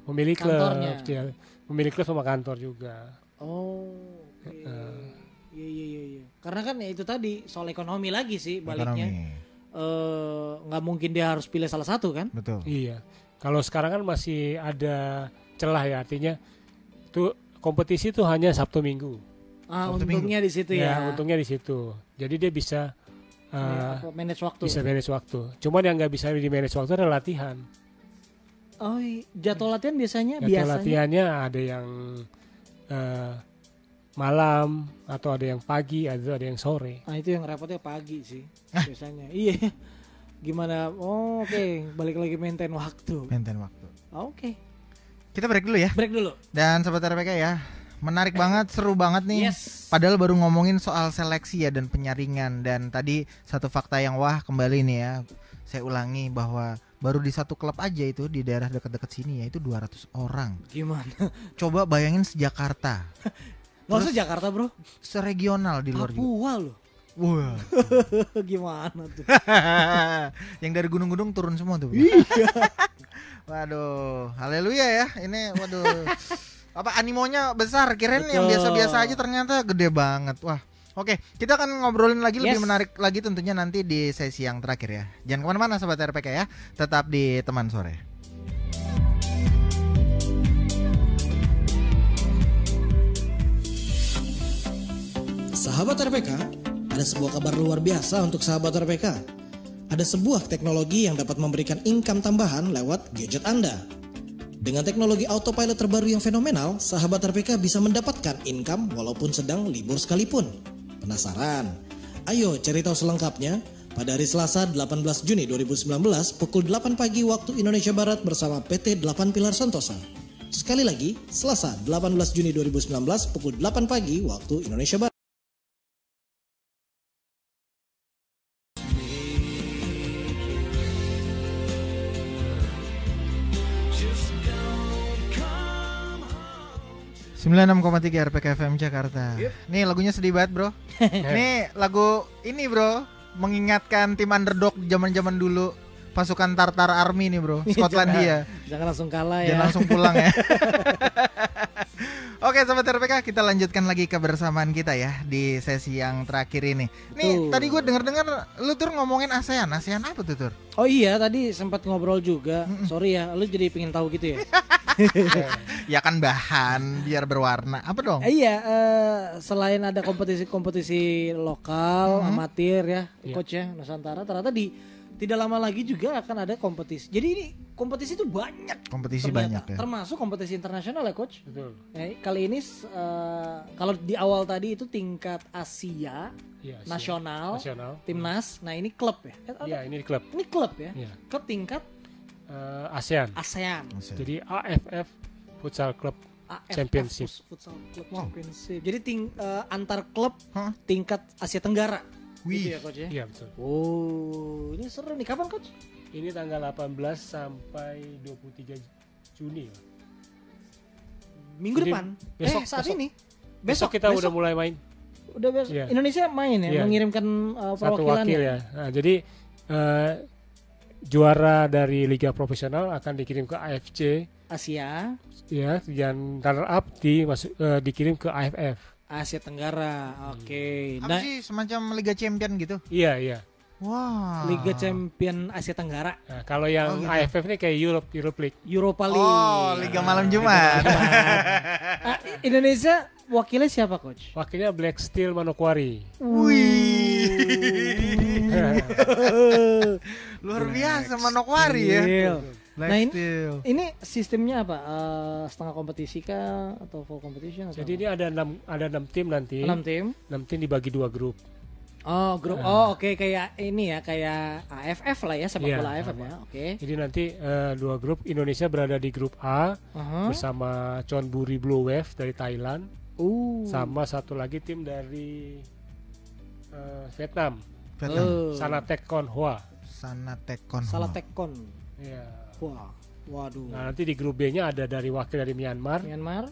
pemilik klub, ya, pemilik klub sama kantor juga. Oh. oke. Iya iya iya iya. Karena kan ya itu tadi soal ekonomi lagi sih baliknya. Ekonomi. Eh, nggak mungkin dia harus pilih salah satu kan? Betul. Iya. Kalau sekarang kan masih ada celah ya artinya tuh kompetisi tuh hanya Sabtu Minggu. Ah, Sabtu untungnya di situ ya. Ya, untungnya di situ. Jadi dia bisa uh, apa, manage waktu. bisa manage waktu. Cuman yang nggak bisa di manage waktu adalah latihan. Oh, iya. jadwal latihan biasanya Jadwal biasanya. latihannya ada yang uh, malam atau ada yang pagi, ada ada yang sore. Nah, itu yang repotnya pagi sih biasanya. [LAUGHS] Iya. Gimana? Oh, oke, balik lagi maintain waktu. Maintain waktu. Oke. Kita break dulu ya. Break dulu. Dan sobat RPK ya, menarik banget, seru banget nih. Yes. Padahal baru ngomongin soal seleksi ya dan penyaringan dan tadi satu fakta yang wah kembali nih ya. saya ulangi bahwa baru di satu klub aja itu di daerah dekat-dekat sini ya itu 200 orang. Gimana? Coba bayangin sejakarta, [LAUGHS] usah Jakarta bro. seregional di luar juga. Papua loh. Wah. [LAUGHS] Gimana tuh? [LAUGHS] yang dari gunung-gunung turun semua tuh. waduh, haleluya ya. Ini waduh. Apa animonya besar, kirain yang biasa-biasa aja ternyata gede banget. Wah. Oke, kita akan ngobrolin lagi lebih Yes. menarik lagi tentunya nanti di sesi yang terakhir ya. Jangan ke mana-mana sobat RPK ya, tetap di teman sore. Sahabat RPK, ada sebuah kabar luar biasa untuk sahabat RPK. Ada sebuah teknologi yang dapat memberikan income tambahan lewat gadget Anda. Dengan teknologi autopilot terbaru yang fenomenal, sahabat RPK bisa mendapatkan income walaupun sedang libur sekalipun. Penasaran? Ayo cari tahu selengkapnya pada hari Selasa 18 Juni 2019 pukul 8 pagi waktu Indonesia Barat bersama PT 8 Pilar Santosa. Sekali lagi, Selasa 18 Juni 2019 pukul 8 pagi waktu Indonesia Barat. 96,3 RPK FM Jakarta. Nih lagunya sedih banget, Bro. [LAUGHS] Nih lagu ini, Bro, mengingatkan tim underdog zaman-zaman dulu pasukan Tartar Army nih, Bro. [LAUGHS] Skotlandia. Jangan langsung kalah ya. Jangan langsung pulang ya. [LAUGHS] Oke sobat RPK kita lanjutkan lagi kebersamaan kita ya di sesi yang terakhir ini. Nih Betul. tadi gue denger-dengar lu tuh ngomongin ASEAN. ASEAN apa tuh Tur? Oh iya tadi sempat ngobrol juga. Sorry ya, lu jadi pengen tahu gitu ya. Ya kan bahan biar berwarna. Apa dong? Eh, iya, eh, selain ada kompetisi-kompetisi lokal, amatir ya, Iya. coach ya Nusantara, ternyata di tidak lama lagi juga akan ada kompetisi. Jadi ini kompetisi itu banyak. Kompetisi ternyata. banyak ya. Termasuk kompetisi internasional ya coach. Betul. Eh, kali ini eh, kalau di awal tadi itu tingkat Asia, Iya, Asia. nasional, Nasional. timnas. Nah ini klub ya. Eh, Iya, ini klub. Ini klub ya. Iya. Klub tingkat Eh, ASEAN. ASEAN. Jadi AFF Futsal Club AFF Championship. Fut- Futsal Club Championship. Jadi ting, eh, antar klub Hah? tingkat Asia Tenggara. Wih. Gitu ya coach ya. Iya, betul. Oh, ini seru nih. Kapan coach? Ini tanggal 18 sampai 23 Juni. ya. Minggu Jadi, depan. besok- eh, saat besok. ini. Besok, kita udah mulai main udah besok. Iya. Indonesia main ya, Iya. mengirimkan uh, satu perwakilan wakil ya. Nah, jadi eh, juara dari liga profesional akan dikirim ke AFC Asia, ya dan runner up di masuk eh, dikirim ke AFF. Asia Tenggara. Oke. Apa Nah, sih semacam Liga Champion gitu? Iya, iya. Wah. Liga Champion Asia Tenggara, Nah, kalau yang Oh, gitu. AFF ini kayak Europe Europe League. Europa League. Oh, Liga Malam [LAUGHS] Jumat. Ah, Indonesia wakilnya siapa coach? Wakilnya Black Steel Manokwari. [LAUGHS] Luar biasa Manokwari ya. Nah, ini- Steel. Ini sistemnya apa? Eh, setengah kompetisi kah atau full competition? Atau Jadi ini ada enam ada enam tim nanti. enam tim. Enam tim dibagi dua grup. Oh grup. Oh oke kayak ini ya kayak AFF lah ya sepak Iya, bola AFF sama. ya. Oke. Jadi nanti eh, dua grup Indonesia berada di grup A Aha. bersama Chonburi Blue Wave dari Thailand Uh. sama satu lagi tim dari eh, Vietnam Vietnam. Oh. Sanatek Konhua. Sana Tekon. Salah tekon. Iya. Wah. Waduh. Nah nanti di grup B-nya ada dari wakil dari Myanmar, Myanmar.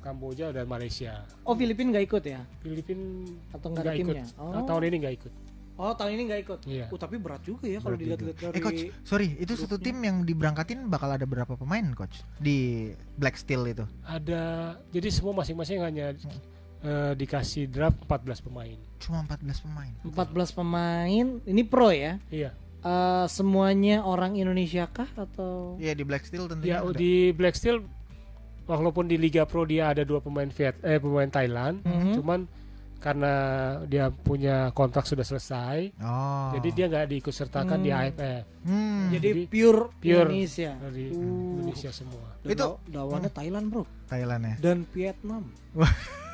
Kamboja dan Malaysia. Oh Filipina nggak ikut ya? Filipin Atau nggak ikut. timnya? Nah, Oh. tahun ini nggak ikut. Oh tahun ini nggak ikut. Iya. Oh tapi berat juga ya kalau dilihat-lihat dari. Eh coach, sorry, itu satu tim yang diberangkatin bakal ada berapa pemain coach di Black Steel itu? Ada jadi semua masing-masing hanya eh, dikasih draft 14 pemain. Cuma 14 pemain. 14 pemain. Ini pro ya? Iya. Eh, semuanya orang Indonesia kah atau? Iya di Black Steel tentunya. Ya ada. di Black Steel walaupun di Liga Pro dia ada dua pemain Viet eh pemain Thailand, Mhm. cuman karena dia punya kontrak sudah selesai, Oh. jadi dia nggak diikut sertakan di Hmm. AFF Hmm. Jadi Jadi pure, pure Indonesia. dari Uh. Indonesia semua. Dan Itu- law- lawannya Thailand bro Thailand ya. dan Vietnam. [LAUGHS]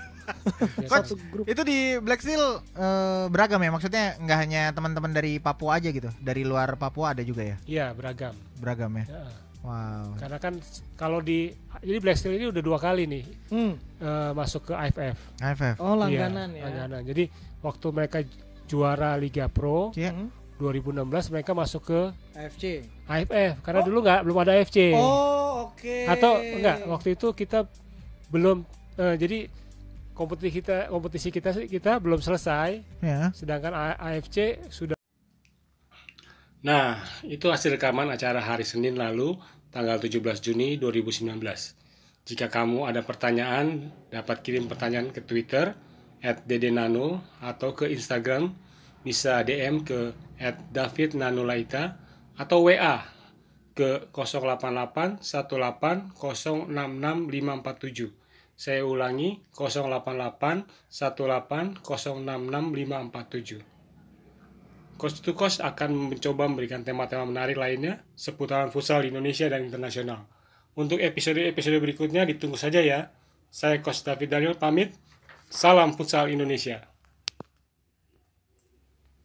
Coach, Satu grup. itu di Black Steel eh, beragam ya maksudnya nggak hanya teman-teman dari Papua aja gitu, dari luar Papua ada juga ya, Iya beragam. beragam ya. Ya, Wow. Karena kan kalau di jadi Black Steel ini udah dua kali nih Hmm. eh, masuk ke AFF. AFF. Oh langganan Iya, ya. langganan. Jadi waktu mereka juara Liga Pro Iya. Hmm. 2016 mereka masuk ke AFC. AFF karena dulu nggak belum ada AFC. Oh, oke. Atau enggak waktu itu kita belum eh, jadi kompetisi kita kompetisi kita sih- kita belum selesai Ya. sedangkan AFC sudah Nah, itu hasil rekaman acara hari Senin lalu, tanggal 17 Juni 2019. Jika kamu ada pertanyaan, dapat kirim pertanyaan ke Twitter @dedenano atau ke Instagram bisa DM ke @davidnanulaita atau WA ke 088 18 066 547. Saya ulangi 088 18 066 547. Coast to Coast akan mencoba memberikan tema-tema menarik lainnya seputaran futsal di Indonesia dan internasional. Untuk episode-episode berikutnya ditunggu saja ya. Saya Coach David Daniel pamit. Salam futsal Indonesia.